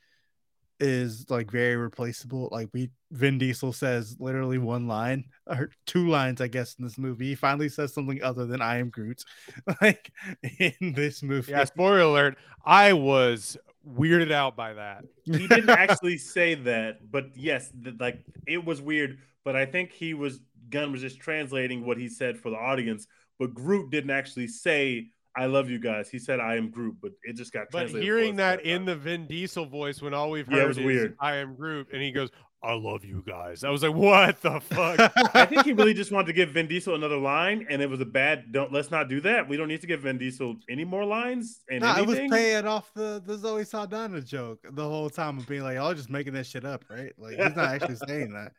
is like very replaceable. Like we Vin Diesel says literally one line or two lines, I guess, in this movie. He finally says something other than I am Groot. like in this movie. Yeah, spoiler alert. I was weirded out by that. he didn't actually say that, but yes, th- like it was weird. But I think he was Gunn was just translating what he said for the audience. But Groot didn't actually say "I love you guys." He said "I am Groot," but it just got. But hearing for us that in the Vin Diesel voice when all we've Yeah, heard was is weird. I am Groot and he goes, I love you guys. I was like, what the fuck? I think he really just wanted to give Vin Diesel another line, and it was a bad. Don't let's not do that. We don't need to give Vin Diesel any more lines. And No, I was paying off the, the Zoe Saldana joke the whole time of being like, "Oh, just making that shit up, right?" Like he's not actually saying that.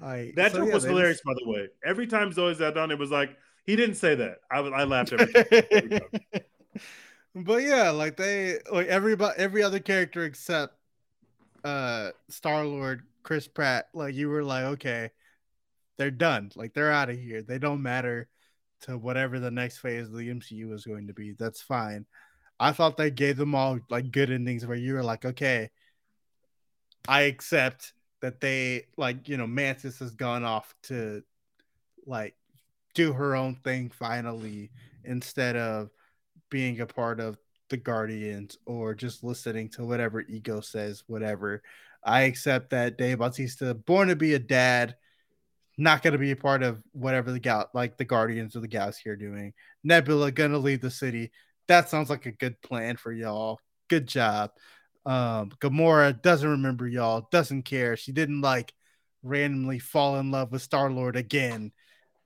Like that so, joke yeah, was hilarious, just- by the way. Every time Zoe sat down, it was like he didn't say that. I was I laughed every but yeah, like they like everybody, every other character except uh Star Lord, Chris Pratt. Like you were like, okay, they're done. Like they're out of here. They don't matter to whatever the next phase of the MCU is going to be. That's fine. I thought they gave them all like good endings where you were like, okay, I accept that they like you know Mantis has gone off to like do her own thing finally instead of being a part of the Guardians or just listening to whatever ego says, whatever. I accept that Dave Bautista, born to be a dad, not going to be a part of whatever the gal like the Guardians of the Galaxy are doing. Nebula to leave the city. That sounds like a good plan for y'all. Good job. Um, Gamora doesn't remember y'all, doesn't care. She didn't like randomly fall in love with Star Lord again.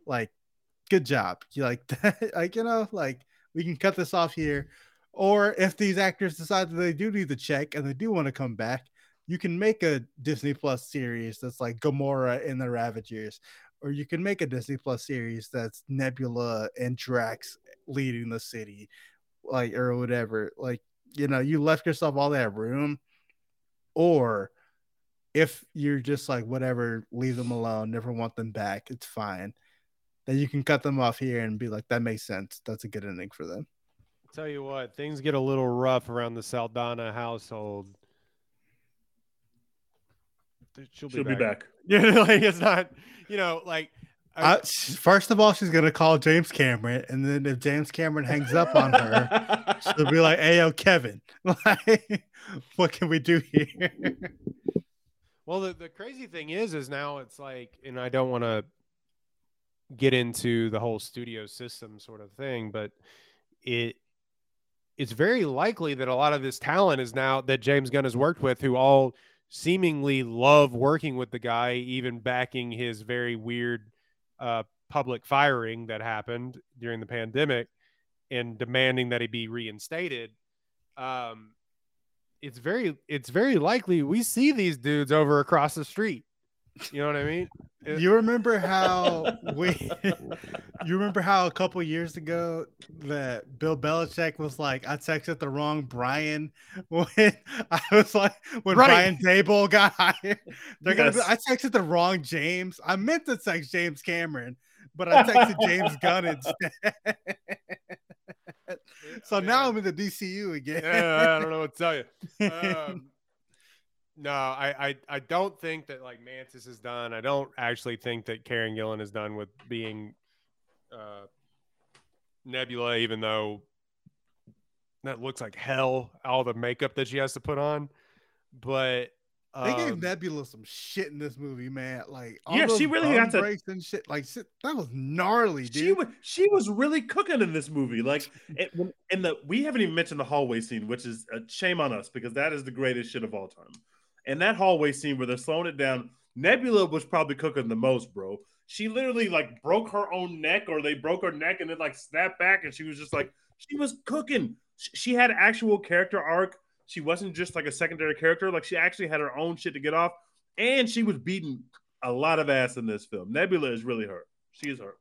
Like, good job. You like that? like, you know, like we can cut this off here. Or if these actors decide that they do need the check and they do want to come back, you can make a Disney Plus series that's like Gamora and the Ravagers, or you can make a Disney Plus series that's Nebula and Drax leading the city, like or whatever. Like you know, you left yourself all that room, or if you're just like whatever, leave them alone, never want them back, it's fine. Then you can cut them off here and be like, that makes sense. That's a good ending for them. Tell you what, things get a little rough around the Saldana household. She'll be She'll be back. back. Yeah, like it's not, you know, like I- Uh, first of all, she's gonna call James Cameron, and then if James Cameron hangs up on her, she'll be like, "Hey, yo, Kevin, like, what can we do here?" Well, the, the crazy thing is, is now it's like, and I don't want to get into the whole studio system sort of thing, but it it's very likely that a lot of this talent is now that James Gunn has worked with, who all seemingly love working with the guy, even backing his very weird uh, public firing that happened during the pandemic and demanding that he be reinstated. Um, it's very it's very likely we see these dudes over across the street. You know what I mean? It- You remember how we? you remember how a couple years ago that Bill Belichick was like, "I texted the wrong Brian." When I was like, when Right. Brian Daboll got hired, they're gonna. Be, I texted the wrong James. I meant to text James Cameron, but I texted James Gunn instead. so now I'm in the DCU again. yeah, I don't know what to tell you. Um, no, I, I I don't think that like Mantis is done. I don't actually think that Karen Gillan is done with being uh, Nebula, even though that looks like hell. All the makeup that she has to put on, but They gave um, Nebula some shit in this movie, man. Like, all Yeah, she really got to- breaks and shit. Like, shit, that was gnarly, dude. She was she was really cooking in this movie. Like it, in the we haven't even mentioned the hallway scene, which is a shame on us because that is the greatest shit of all time. And that hallway scene where they're slowing it down, Nebula was probably cooking the most, bro. She literally like broke her own neck, or they broke her neck and then like snapped back, and she was just like she was cooking. She had actual character arc. She wasn't just like a secondary character. Like she actually had her own shit to get off, and she was beating a lot of ass in this film. Nebula is really her. She is her.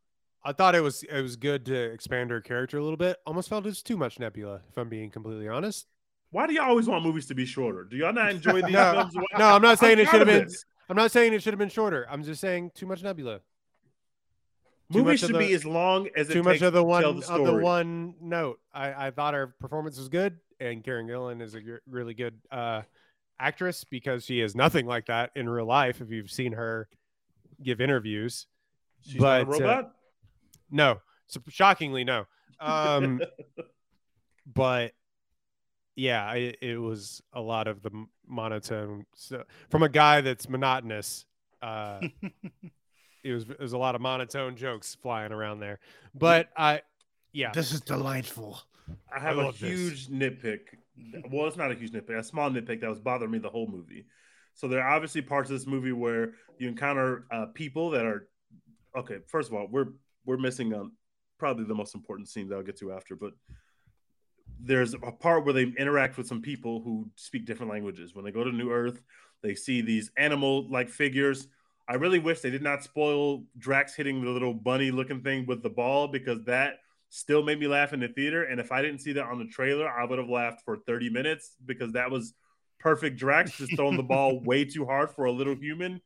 I thought it was it was good to expand her character a little bit. Almost felt it was too much Nebula, if I'm being completely honest. Why do y'all always want movies to be shorter? Do y'all not enjoy these No, films? no, I'm not saying it should have been. this. I'm not saying it should have been shorter. I'm just saying too much Nebula. Too Movies should the- be as long as it too much takes of the one tell of the the one note. I, I thought her performance was good, and Karen Gillan is a really good uh, actress because she is nothing like that in real life. If you've seen her give interviews, She's not a but, uh, robot. no, so shockingly no. Um, but yeah, it, it was a lot of the monotone so, from a guy that's monotonous. Uh, it was it was a lot of monotone jokes flying around there, but I, yeah, This is delightful. I have I a love this. huge nitpick. Well, it's not a huge nitpick, a small nitpick that was bothering me the whole movie. So there are obviously parts of this movie where you encounter uh, people that are okay. First of all, we're we're missing on probably the most important scene that I'll get to after, but there's a part where they interact with some people who speak different languages. When they go to New Earth, they see these animal-like figures. I really wish they did not spoil Drax hitting the little bunny-looking thing with the ball because that still made me laugh in the theater. And if I didn't see that on the trailer, I would have laughed for 30 minutes because that was perfect Drax just throwing the ball way too hard for a little human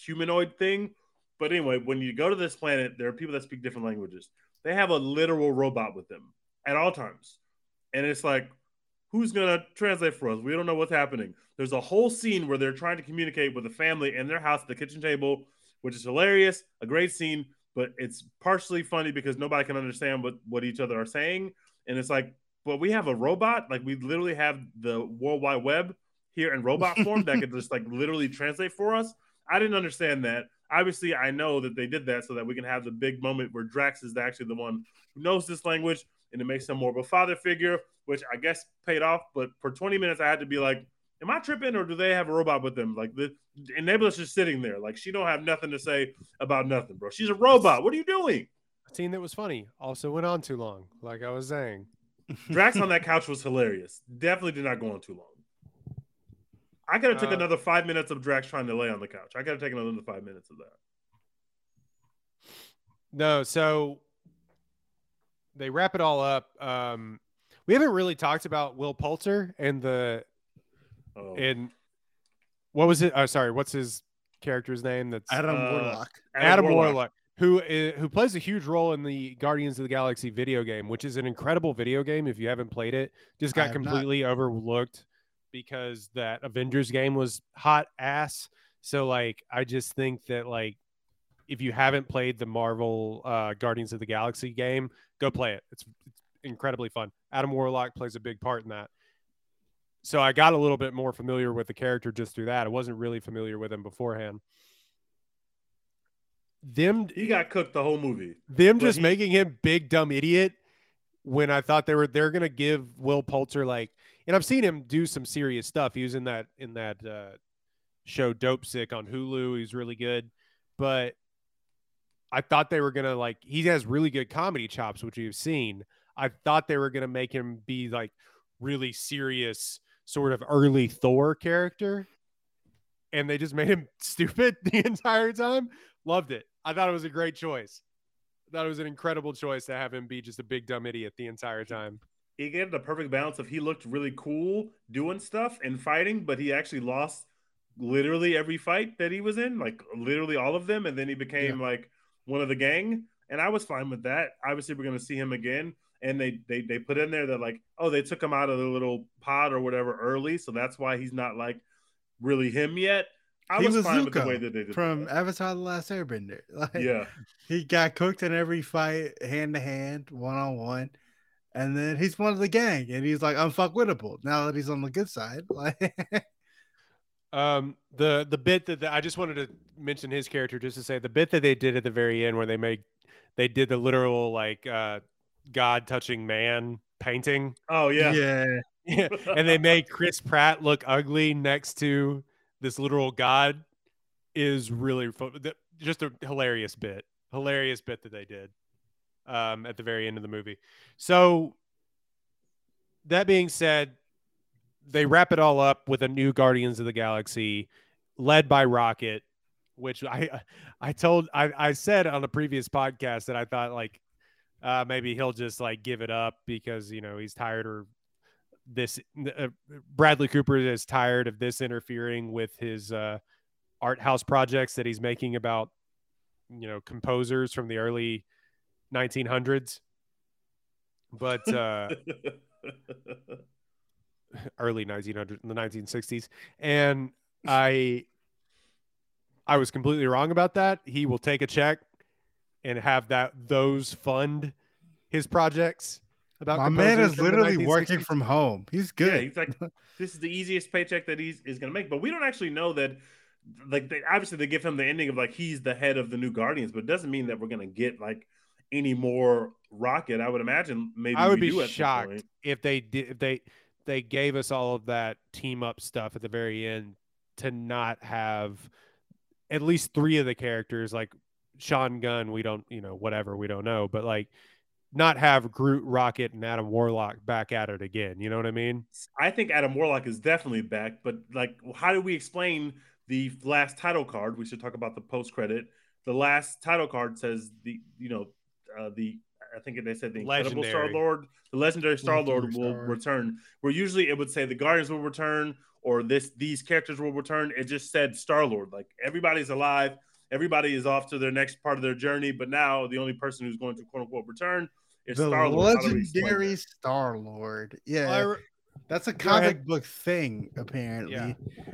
humanoid thing. But anyway, when you go to this planet, there are people that speak different languages. They have a literal robot with them at all times. And it's like, who's gonna translate for us? We don't know what's happening. There's a whole scene where they're trying to communicate with a family in their house at the kitchen table, which is hilarious, a great scene, but it's partially funny because nobody can understand what, what each other are saying. And it's like, but we have a robot, like we literally have the World Wide Web here in robot form that could just like literally translate for us. I didn't understand that. Obviously, I know that they did that so that we can have the big moment where Drax is actually the one who knows this language, and it makes him more of a father figure, which I guess paid off. But for 20 minutes, I had to be like, "Am I tripping, or do they have a robot with them?" Like the Enabler's just sitting there, like she don't have nothing to say about nothing, bro. She's a robot. What are you doing? A scene that was funny also went on too long, like I was saying. Drax on that couch was hilarious. Definitely did not go on too long. I could have took Uh, another five minutes of Drax trying to lay on the couch. I could have taken another five minutes of that. No, so they wrap it all up. Um, we haven't really talked about Will Poulter and the Oh, and what was it? Oh, sorry, what's his character's name? That's Adam Uh, Warlock. Adam, Warlock, who i- who plays a huge role in the Guardians of the Galaxy video game, which is an incredible video game. If you haven't played it, just got have not. completely overlooked because that Avengers game was hot ass. So like, I just think that like, if you haven't played the Marvel uh, Guardians of the Galaxy game, go play it. It's, it's incredibly fun. Adam Warlock plays a big part in that. So I got a little bit more familiar with the character just through that. I wasn't really familiar with him beforehand. Them He got cooked the whole movie. them just he- making him big dumb idiot when I thought they were they're gonna give Will Poulter like and I've seen him do some serious stuff. He was in that in that uh, show Dopesick on Hulu. He's really good, but I thought they were gonna like he has really good comedy chops, which you've seen. I thought they were gonna make him be like really serious, sort of early Thor character, and they just made him stupid the entire time. Loved it. I thought it was a great choice. I thought it was an incredible choice to have him be just a big dumb idiot the entire time. He gave the perfect balance of he looked really cool doing stuff and fighting, but he actually lost literally every fight that he was in, like literally all of them, and then he became like one of the gang. And I was fine with that. Obviously, we're gonna see him again. And they they they put in there that like, oh, they took him out of the little pod or whatever early, so that's why he's not like really him yet. I He was, was fine with the way that they did it. From that. Avatar: The Last Airbender. Like, yeah. he got cooked in every fight, hand to hand, one on one, and then he's one of the gang, and he's like unfuckwittable now that he's on the good side. Like, Um, the the bit that the, I just wanted to mention his character just to say the bit that they did at the very end where they made they did the literal like uh God touching man painting. Oh yeah. yeah, Yeah, and they made Chris Pratt look ugly next to this literal god is really fu- just a hilarious bit, hilarious bit that they did um, at the very end of the movie. So that being said, they wrap it all up with a new Guardians of the Galaxy, led by Rocket, which I I told I I said on a previous podcast that I thought like uh, maybe he'll just like give it up because you know he's tired or this uh, Bradley Cooper is tired of this interfering with his uh, art house projects that he's making about you know composers from the early 1900s but uh early 1900s the 1960s and i i was completely wrong about that he will take a check and have that those fund his projects about my man is literally working from home. He's Yeah, good. he's like, this is the easiest paycheck that he's is gonna make. But we don't actually know that. Like, they, obviously, they give him the ending of like he's the head of the new Guardians, but it doesn't mean that we're gonna get like any more Rocket. I would imagine maybe I would we be do shocked if they did if they they gave us all of that team up stuff at the very end to not have at least three of the characters like Sean Gunn, we don't, you know, whatever, we don't know, but like not have Groot, Rocket, and Adam Warlock back at it again. You know what I mean? I think Adam Warlock is definitely back, but like, how do we explain the last title card? We should talk about the post credit. The last title card says the you know uh, the I think they said the incredible Star Legendary. Lord, the legendary Star Lord will Star. return. Where usually it would say the Guardians will return or this these characters will return. It just said Star Lord. Like everybody's alive, everybody is off to their next part of their journey, but now the only person who's going to quote unquote return is the Star Lord. legendary Star Lord. Yeah, Well, re- that's a comic book thing, apparently. Yeah.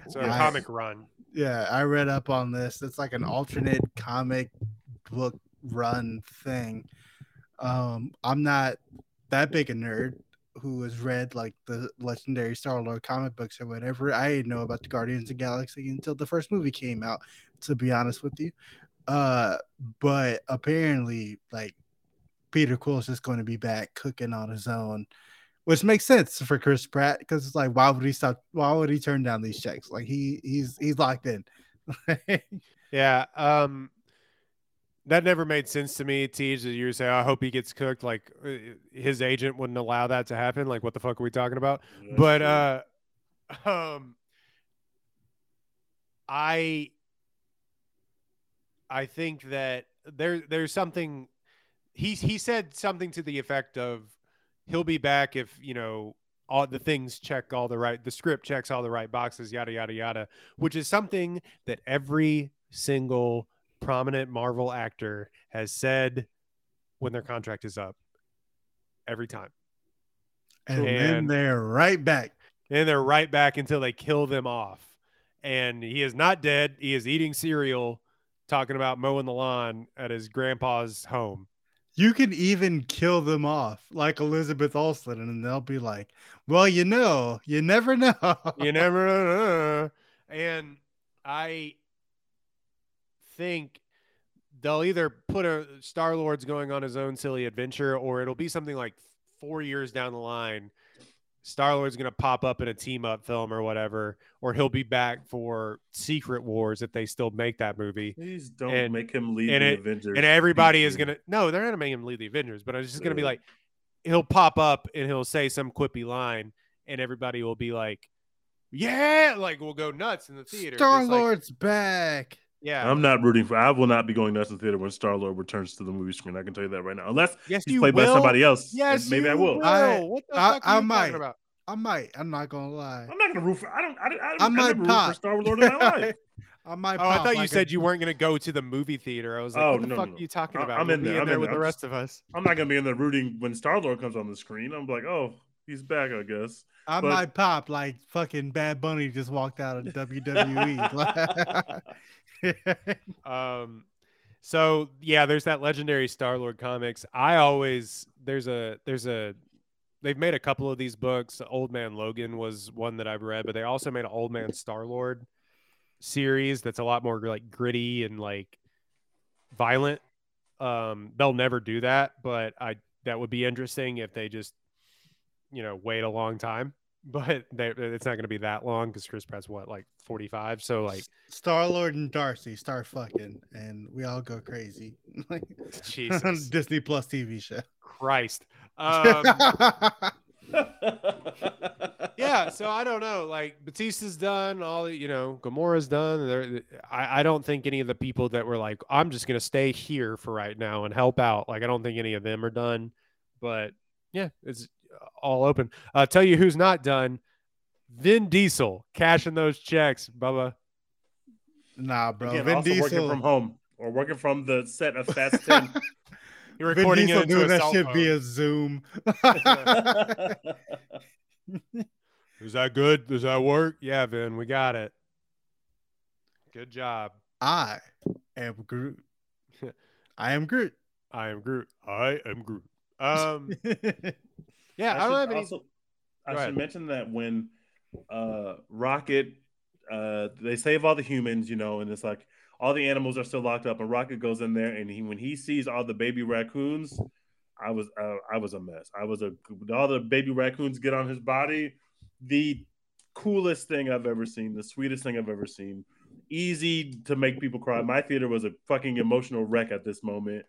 so a Yeah. comic run. Yeah, I read up on this. It's like an alternate comic book run thing. Um, I'm not that big a nerd who has read like the legendary Star Lord comic books or whatever. I didn't know about the Guardians of the Galaxy until the first movie came out, to be honest with you. Uh, but apparently, like Peter Quill's just going to be back cooking on his own, which makes sense for Chris Pratt because it's like, why would he stop? Why would he turn down these checks? Like he he's he's locked in. Yeah. Um, that never made sense to me. Teej you say, I hope he gets cooked. Like uh, his agent wouldn't allow that to happen. Like, what the fuck are we talking about? but uh, um, I, I think that there there's something. He he said something to the effect of, he'll be back if you know all the things check all the right the script checks all the right boxes yada yada yada which is something that every single prominent marvel actor has said when their contract is up every time and then they're right back. and they're right back until they kill them off and he is not dead he is eating cereal talking about mowing the lawn at his grandpa's home You can even kill them off like Elizabeth Olsen, and they'll be like, "Well, you know, you never know." you never know. And I think they'll either put a Star Lord's going on his own silly adventure, or it'll be something like four years down the line. Star Lord's going to pop up in a team up film or whatever, or he'll be back for Secret Wars if they still make that movie. Please don't and- make him lead and the it- Avengers. And everybody is going to, no, they're not going to make him lead the Avengers, but it's just going to be like, he'll pop up and he'll say some quippy line, and everybody will be like, yeah, like we'll go nuts in the theater. Star just like- Lord's back. Yeah. I'm not rooting for. I will not be going to in the theater when Star Lord returns to the movie screen. I can tell you that right now. Unless yes, he's played will. by somebody else. Yes, and maybe I you will. I- what the I- fuck I are you might. talking about? I might. I'm not gonna lie. I'm not gonna root for. I don't. I, I, I I, might never root pop. for Star Lord in my life. I might. Oh, I thought you like a- said you weren't going to go to the movie theater. I was like, Oh, what the no, fuck no, are you talking about? I'm You'll in be there, I'm there in with there. the I'm rest of us. I'm not gonna be in there rooting when Star Lord comes on the screen. I'm like, oh, he's back. I guess. I but- might pop like fucking Bad Bunny just walked out of. WWE. Um, so yeah, there's that legendary Star Lord comics. I always there's a there's a they've made a couple of these books. Old Man Logan was one that I've read, but they also made an Old Man Star Lord series that's a lot more like gritty and like violent. Um, they'll never do that, but I that would be interesting if they just you know wait a long time. But they, it's not going to be that long because Chris Pratt's what like 45, so like Star Lord and Darcy start fucking, and we all go crazy. Like Jesus Disney Plus TV show. Christ. Um, yeah, so I don't know. Like Bautista's done, all you know, Gamora's done. They're, I, I don't think any of the people that were like, I'm just gonna stay here for right now and help out. Like I don't think any of them are done. But yeah, it's all open. I'll tell you who's not done. Vin Diesel cashing those checks, Bubba. Nah, bro. Again, Vin also Diesel. working from home or working from the set of Fast Ten. You're Vin recording Diesel it into doing a that cell shit phone. via Zoom. Is that good? Does that work? Yeah, Vin, we got it. Good job. I am Groot. I am Groot. I am Groot. I am Groot. Um, yeah, I, should don't have any. also- I Go should ahead. mention that when uh, Rocket, uh, they save all the humans, you know, and it's like all the animals are still locked up, and Rocket goes in there, and he when he sees all the baby raccoons, I was uh, I was a mess. I was a all the baby raccoons get on his body, the coolest thing I've ever seen, the sweetest thing I've ever seen. Easy to make people cry. My theater was a fucking emotional wreck at this moment.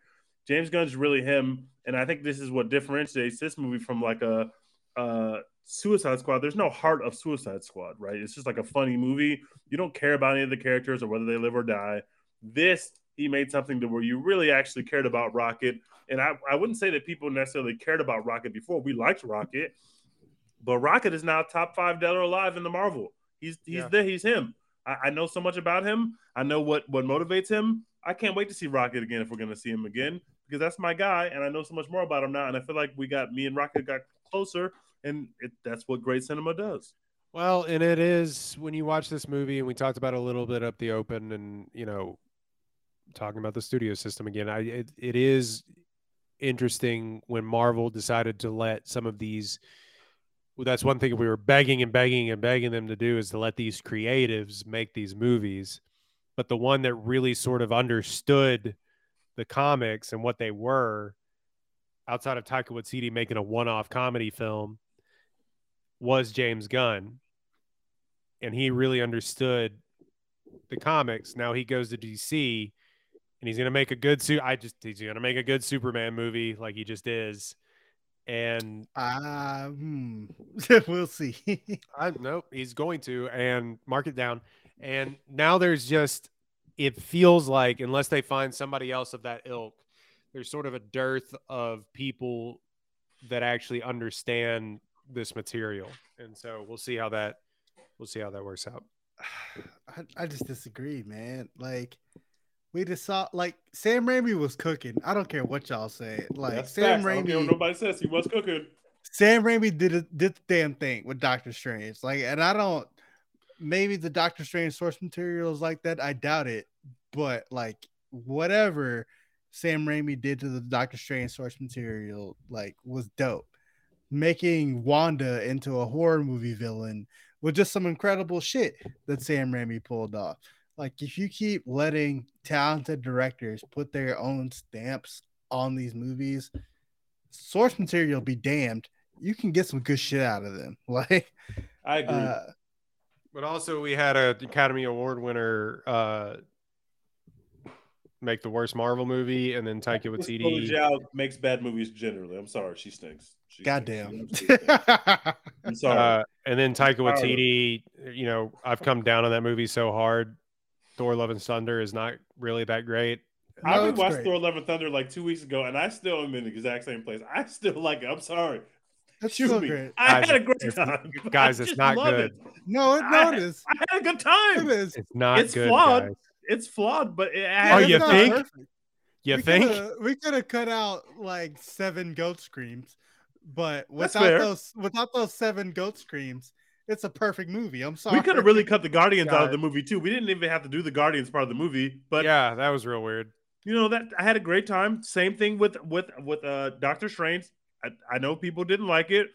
James Gunn's really him, and I think this is what differentiates this movie from like a uh Suicide Squad. There's no heart of Suicide Squad, right? It's just like a funny movie. You don't care about any of the characters or whether they live or die. This he made something to where you really actually cared about Rocket, and I, I wouldn't say that people necessarily cared about Rocket before. We liked Rocket, but Rocket is now top five dead or alive in the Marvel. He's he's Yeah. there. He's him. I, I know so much about him. I know what what motivates him. I can't wait to see Rocket again if we're going to see him again because that's my guy, and I know so much more about him now. And I feel like we got me and Rocket got closer, and it, that's what great cinema does. Well, and it is when you watch this movie, and we talked about a little bit up the open, and you know, talking about the studio system again. I it, it is interesting when Marvel decided to let some of these. Well, that's one thing we were begging and begging and begging them to do is to let these creatives make these movies. but the one that really sort of understood the comics and what they were outside of Taika Waititi making a one-off comedy film was James Gunn. And he really understood the comics. Now he goes to DC and he's gonna make a good suit. I just he's gonna make a good Superman movie like he just is. And Uh, hmm. we'll see. I nope, he's going to and mark it down. And now there's just it feels like unless they find somebody else of that ilk, there's sort of a dearth of people that actually understand this material. And so we'll see how that we'll see how that works out. I, I just disagree, man. Like we just saw like Sam Raimi was cooking. I don't care what y'all say. Like That's Sam facts. I what Raimi, nobody says. He was cooking. Sam Raimi did a, did the damn thing with Doctor Strange. Like, and I don't. Maybe the Doctor Strange source material is like that. I doubt it. But like whatever Sam Raimi did to the Doctor Strange source material, like was dope. Making Wanda into a horror movie villain with just some incredible shit that Sam Raimi pulled off. Like, if you keep letting talented directors put their own stamps on these movies, source material be damned. You can get some good shit out of them. Like, I agree. uh, But also we had an Academy Award winner uh make the worst Marvel movie and then Taika Chloe Waititi Zhao makes bad movies generally. I'm sorry, she stinks. She goddamn. stinks. She absolutely stinks. I'm sorry. Uh, and then Taika Powerless. Waititi, you know, I've come down on that movie so hard. Thor: Love and Thunder is not really that great. I No, it's rewatched. Thor: Love and Thunder like two weeks ago, and I still am in the exact same place. I still like it. I'm sorry. That's Shoot so me. great. I Guys, had a great it's- time. guys, it's not good. it. No, it, no, I- it is. I had a good time. is. It's not It's good. flawed. guys. It's flawed, but it Oh, has you not think? perfect. You we think? Coulda, we could have cut out like seven goat screams, but without those without those seven goat screams, it's a perfect movie. I'm sorry. We could have really cut the Guardians out of the movie too. We didn't even have to do the Guardians part of the movie, but yeah, that was real weird. you know that I had a great time. Same thing with with with uh Doctor Strange. I, I know people didn't like it.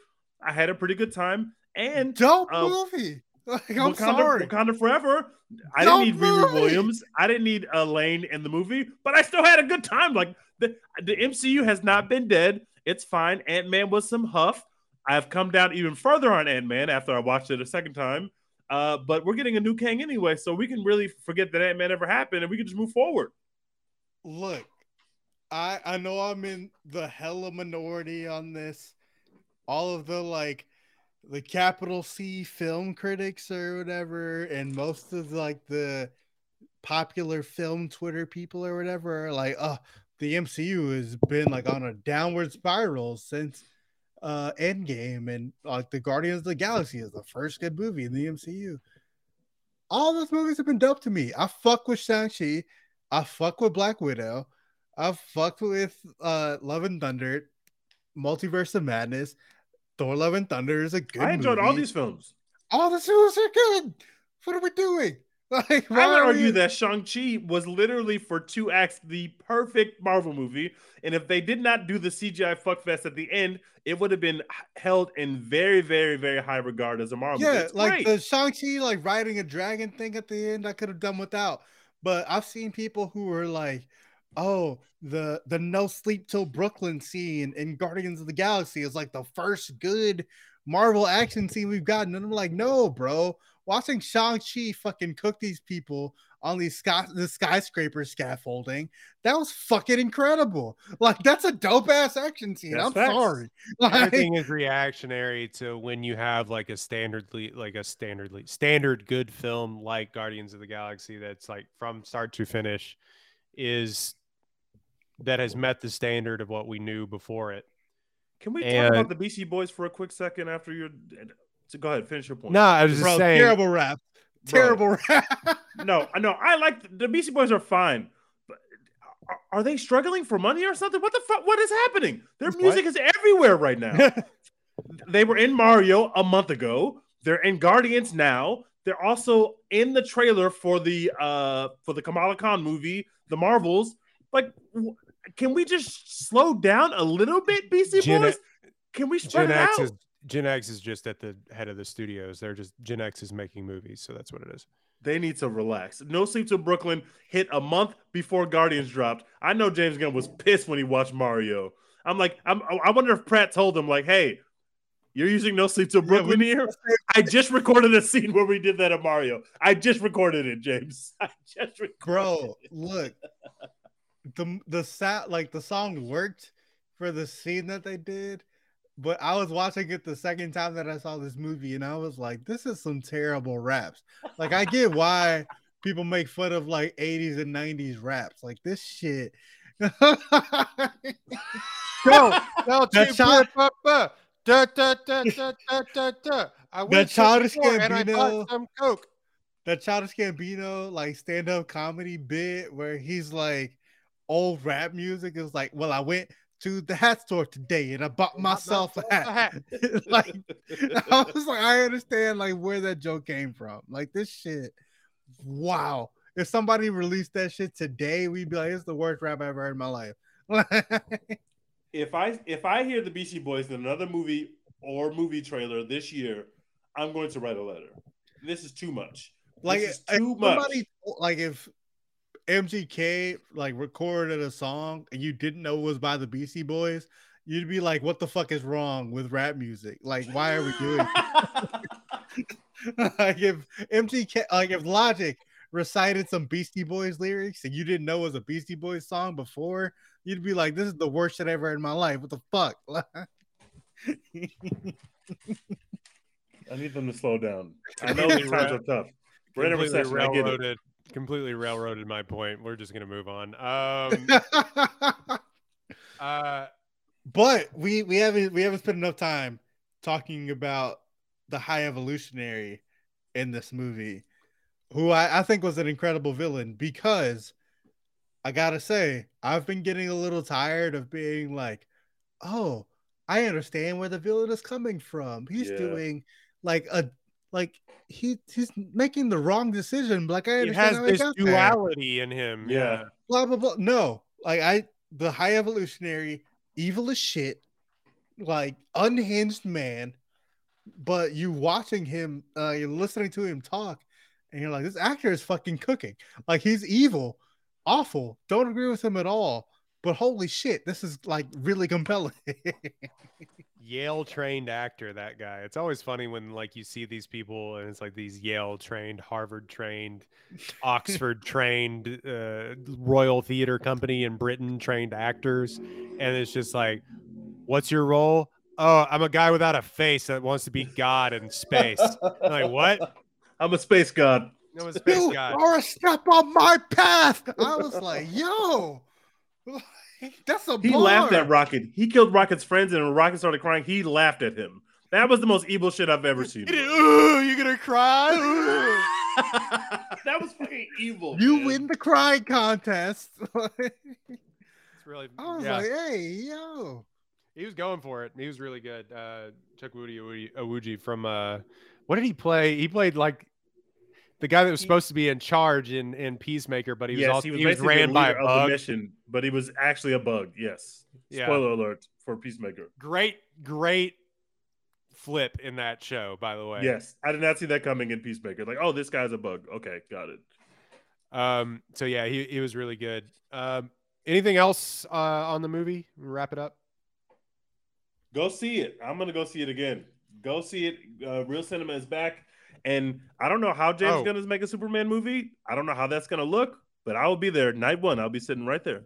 I had a pretty good time. And dope uh, movie. Like, I'm Wakanda, sorry. Wakanda Forever. I Dope didn't need Riri. Williams. I didn't need Elaine in the movie, but I still had a good time. Like the the MCU has not been dead. It's fine. Ant Man was some huff. I've come down even further on Ant Man after I watched it a second time. Uh, but we're getting a new Kang anyway, so we can really forget that Ant Man ever happened, and we can just move forward. Look, I I know I'm in the hella minority on this. All of the like the capital C film critics or whatever, and most of like the popular film Twitter people or whatever are like, oh, the MCU has been like on a downward spiral since uh Endgame, and like the Guardians of the Galaxy is the first good movie in the MCU. All those movies have been dope to me. I fuck with Shang-Chi. I fuck with Black Widow. I fucked with uh Love and Thunder, Multiverse of Madness. Thor Love and Thunder is a good I enjoyed all these films. All the movies are good. What are we doing? Like, I why would are argue we- that Shang-Chi was literally for two acts the perfect Marvel movie. And if they did not do the CGI fuckfest at the end, it would have been held in very, very, very high regard as a Marvel movie. yeah, It's like great. the Shang-Chi like riding a dragon thing at the end, I could have done without. But I've seen people who were like, oh, the the no sleep till Brooklyn scene in Guardians of the Galaxy is like the first good Marvel action scene we've gotten. And I'm like, no, bro. Watching Shang-Chi fucking cook these people on these sky the skyscraper scaffolding, that was fucking incredible. Like, that's a dope ass action scene. That's I'm facts. sorry. Like, Everything is reactionary to when you have like a standardly like a standardly standard good film like Guardians of the Galaxy that's like from start to finish is that has met the standard of what we knew before it. Can we talk about the Beastie Boys for a quick second after your? So go ahead, finish your point. No, I was just bro, saying terrible rap. Bro. Terrible rap. no, I know. I like the Beastie Boys are fine, but are, are they struggling for money or something? What the fuck? What is happening? Their What? music is everywhere right now. they were in Mario a month ago. They're in Guardians now. They're also in the trailer for the uh for the Kamala Khan movie, The Marvels. Like, w- can we just slow down a little bit, BC Gen- Boys? Can we spread Gen it X out? is Gen X is just at the head of the studios. They're just Gen X is making movies, so that's what it is. they need to relax. No Sleep to Brooklyn hit a month before Guardians dropped. I know James Gunn was pissed when he watched Mario. I'm like, I'm, I wonder if Pratt told him like, "Hey, you're using No Sleep to Brooklyn we- here." I just recorded a scene where we did that at Mario. I just recorded it, James. I just recorded. bro look the the sound like the song worked for the scene that they did but i was watching it the second time that i saw this movie and i was like this is some terrible raps like i get why people make fun of like 80s and 90s raps like this shit Go, That two, shot- ba, ba, da, da, da, da, da, da, da. I went the childish store and I Gambino- some coke. that childish gambino like stand-up comedy bit where he's like old rap music is like well i went to the hat store today and i bought myself a hat like I was like, I understand like where that joke came from. Like this shit, wow. If somebody released that shit today, we'd be like, it's the worst rap I've ever heard in my life. if I if I hear the Beastie Boys in another movie or movie trailer this year, I'm going to write a letter. This is too much. like this is if too much. somebody like if MGK like recorded a song and you didn't know it was by the Beastie Boys, you'd be like, what the fuck is wrong with rap music? Like, why are we doing like if MGK like if Logic recited some Beastie Boys lyrics and you didn't know it was a Beastie Boys song before, you'd be like, "This is the worst shit I ever heard in my life." What the fuck? I need them to slow down. I know these times are tough. We're in a recession. I get it. Railroaded. Completely railroaded my point. We're just gonna move on. Um, uh, but we we haven't we haven't spent enough time talking about the High Evolutionary in this movie, who I, I think was an incredible villain because I gotta say I've been getting a little tired of being like, oh, I understand where the villain is coming from. He's Yeah. doing like a like he he's making the wrong decision. Like I it understand has how he this got there duality in him. Yeah. blah blah blah. No, like I the high evolutionary, evil as shit, like unhinged man. But you watching him, uh, you're listening to him talk, and you're like, this actor is fucking cooking. Like he's evil, awful. Don't agree with him at all. But holy shit, this is like really compelling. Yale trained actor, that guy. It's always funny when like you see these people and it's like these Yale trained, Harvard trained, Oxford trained, uh, Royal Theater Company in Britain trained actors, and it's just like, what's your role? Oh, I'm a guy without a face that wants to be God in space. Like what? I'm a space god. No, a space you guy. are a step on my path. I was like, yo, that's a He bar. laughed at Rocket. He killed Rocket's friends, and when Rocket started crying, he laughed at him. That was the most evil shit I've ever seen. He did, Ooh, you gonna cry? That was fucking evil. You man. win the cry contest. It's really I was yeah. like, hey, yo. He was going for it. He was really good. Uh, Chukwudi Awuji- Awuji from uh, what did he play? He played like the guy that was supposed to be in charge in in Peacemaker, but he was yes, also he was, he was ran by a leader of the bug. mission, but he was actually a bug. Yes. Yeah. Spoiler alert for Peacemaker. Great, great flip in that show, by the way. Yes, I did not see that coming in Peacemaker. Like, oh, this guy's a bug. Okay, got it. Um. So yeah, he he was really good. Um. Anything else uh, on the movie? Wrap it up. Go see it. I'm gonna go see it again. Go see it. Uh, Real Cinema is back, and I don't know how James Oh. Gunn is making a Superman movie. I don't know how that's gonna look, but I will be there night one. I'll be sitting right there.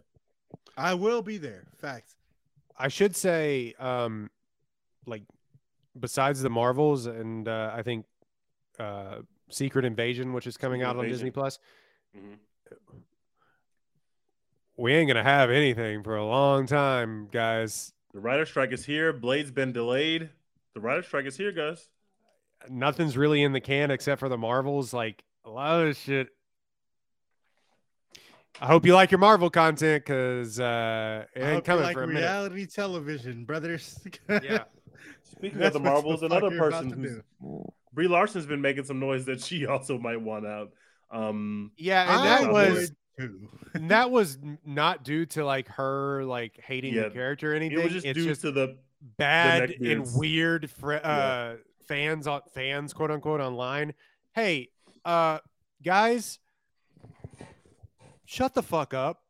I will be there. Facts. I should say, um, like, besides the Marvels and uh, I think uh, Secret Invasion, which is coming Secret out on Disney Plus, Mhm. we ain't gonna have anything for a long time, guys. The writer strike is here. Blade's been delayed. The writer strike is here, guys. Nothing's really in the can except for the Marvels. Like a lot of shit. I hope you like your Marvel content because uh, it I ain't hope you coming like for a minute. reality television, brothers. Yeah. Speaking That's of the Marvels, fuck another person who's. Brie Larson's been making some noise that she also might want out. Um, Yeah, and I that would was and that was not due to like her like hating Yeah, the character or anything. it was just it's due just to the bad and weird fr- uh, fans on fans quote unquote online. Hey, uh, guys, shut the fuck up.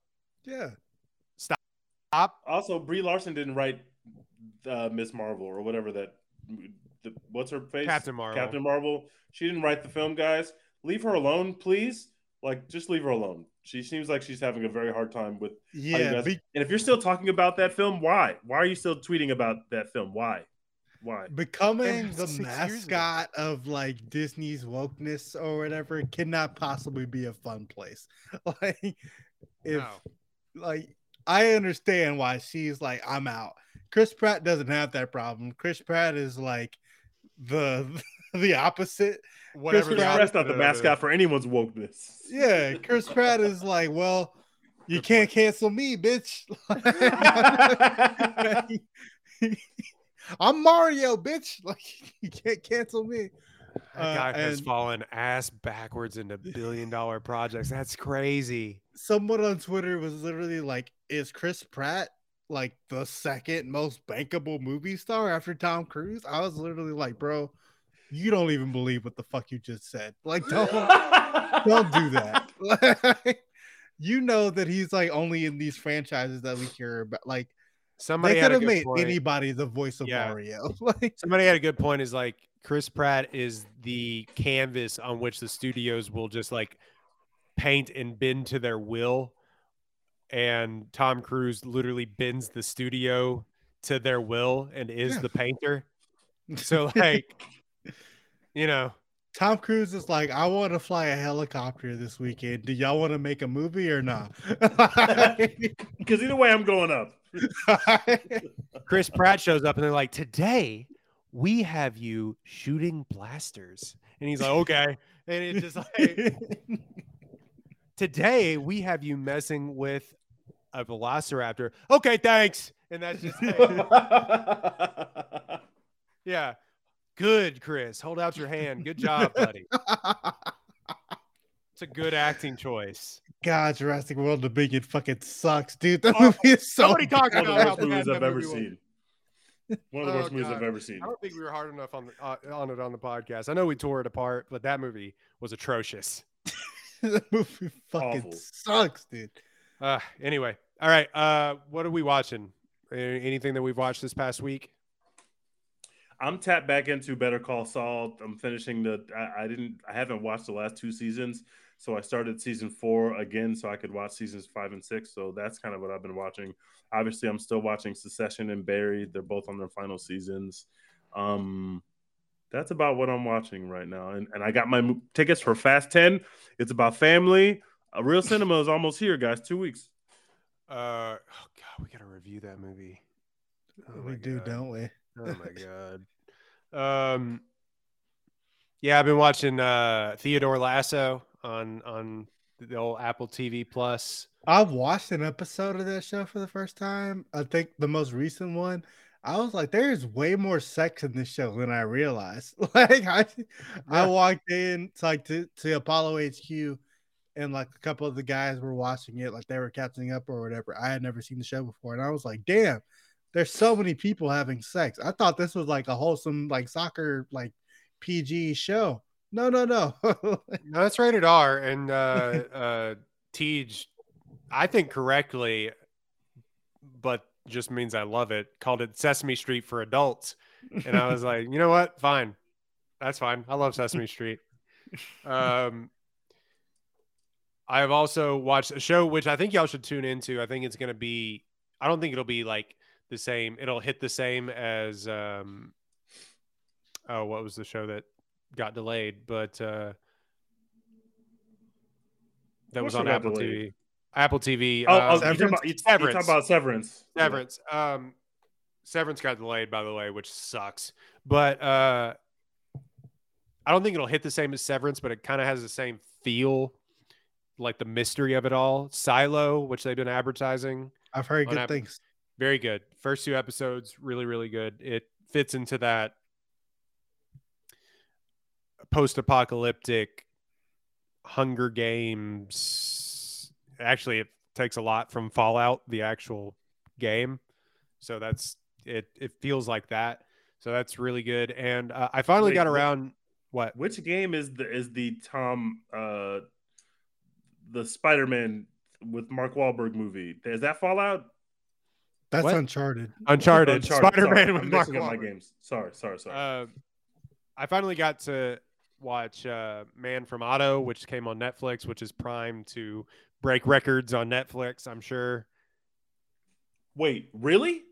Yeah. Stop. stop Also, Brie Larson didn't write uh, Miss Marvel or whatever that. The, what's her face? Captain Marvel. Captain Marvel. She didn't write the film, guys. Leave her alone, please. Like, just leave her alone. She seems like she's having a very hard time with. Yeah. guys- be- and if you're still talking about that film, why? Why are you still tweeting about that film? Why? Why? becoming the six years ago. mascot of like Disney's wokeness or whatever cannot possibly be a fun place. Like if No. like I understand why she's like I'm out. Chris Pratt doesn't have that problem. Chris Pratt is like the the opposite. Whatever. Chris the Pratt- That's not the mascot for anyone's wokeness. Yeah, Chris Pratt is like, well, you Good can't point. cancel me, bitch. I'm Mario, bitch. Like you can't cancel me. That Uh, guy has and- fallen ass backwards into billion dollar projects. That's crazy. Someone on Twitter was literally like, "Is Chris Pratt like the second most bankable movie star after Tom Cruise?" I was literally like, "Bro, you don't even believe what the fuck you just said. Like, don't don't do that. Like, you know that he's like only in these franchises that we care about. Like, Somebody they could have made point. anybody the voice of Yeah. Mario. like, Somebody had a good point. Is like Chris Pratt is the canvas on which the studios will just like paint and bend to their will, and Tom Cruise literally bends the studio to their will and is Yeah. the painter. So like, you know, Tom Cruise is like, I want to fly a helicopter this weekend. Do y'all want to make a movie or not? Because either way, I'm going up. Chris Pratt shows up and they're like, "Today we have you shooting blasters," and he's like, "Okay," and it's just like. today we have you messing with a velociraptor. Okay, thanks. And that's just like, yeah. Good, Chris. Hold out your hand. Good job, buddy. It's a good acting choice. God, Jurassic World Dominion fucking sucks, dude. That Oh, movie is so somebody talk One of the worst movies I've ever seen. One of the Oh, worst movies I've ever seen. I don't think we were hard enough on the, uh, on it on the podcast. I know we tore it apart, but that movie was atrocious. that movie fucking Awful. sucks, dude. Uh, anyway, all right. Uh, what are we watching? Anything that we've watched this past week? I'm tapped back into Better Call Saul. I'm finishing the. I, I didn't. I haven't watched the last two seasons, so I started season four again, so I could watch seasons five and six. So that's kind of what I've been watching. Obviously, I'm still watching Succession and Barry. They're both on their final seasons. Um, that's about what I'm watching right now. And and I got my mo- tickets for Fast Ten. It's about family. A real cinema is almost here, guys. Two weeks. Uh, oh god, we gotta review that movie. Oh we do, God. don't we? Oh my god. Um, yeah, I've been watching uh Theodore Lasso on on the old Apple TV Plus. I've watched an episode of that show for the first time. I think the most recent one. I was like, there's way more sex in this show than I realized. Like I I walked in to like to, to Apollo HQ and like a couple of the guys were watching it, like they were catching up or whatever. I had never seen the show before, and I was like, damn, there's so many people having sex. I thought this was like a wholesome, like soccer, like PG show. No, no, no. No, that's rated R, and uh, uh, Teej, I think correctly, but just means I love it. Called it Sesame Street for adults, and I was like, you know what? Fine, that's fine. I love Sesame Street. Um, I have also watched a show which I think y'all should tune into. I think it's going to be. I don't think it'll be like the same. It'll hit the same as. Um, oh, what was the show that got delayed? But uh, that was on Apple delayed? TV. Apple TV. Oh, uh, oh you talking Severance? about you, you talking Severance. about Severance? Severance. Um, Severance got delayed, by the way, which sucks. But uh, I don't think it'll hit the same as Severance, but it kind of has the same feel, like the mystery of it all. Silo, which they've been advertising, I've heard good Apple- things. very good. First two episodes, really, really good. It fits into that post-apocalyptic Hunger Games. Actually, it takes a lot from Fallout, the actual game. So that's it. It feels like that. So that's really good. And uh, I finally Wait, got around. What? Which game is the is the Tom uh the Spider Man with Mark Wahlberg movie? Is that Fallout? That's What? Uncharted. Uncharted. Uncharted, Spider sorry. Man with I'm Mark mixing up my Wahlberg. games. Sorry, sorry, sorry. Uh, I finally got to watch uh, Man from Otto, which came on Netflix, which is primed to break records on Netflix. I'm sure. Wait, really?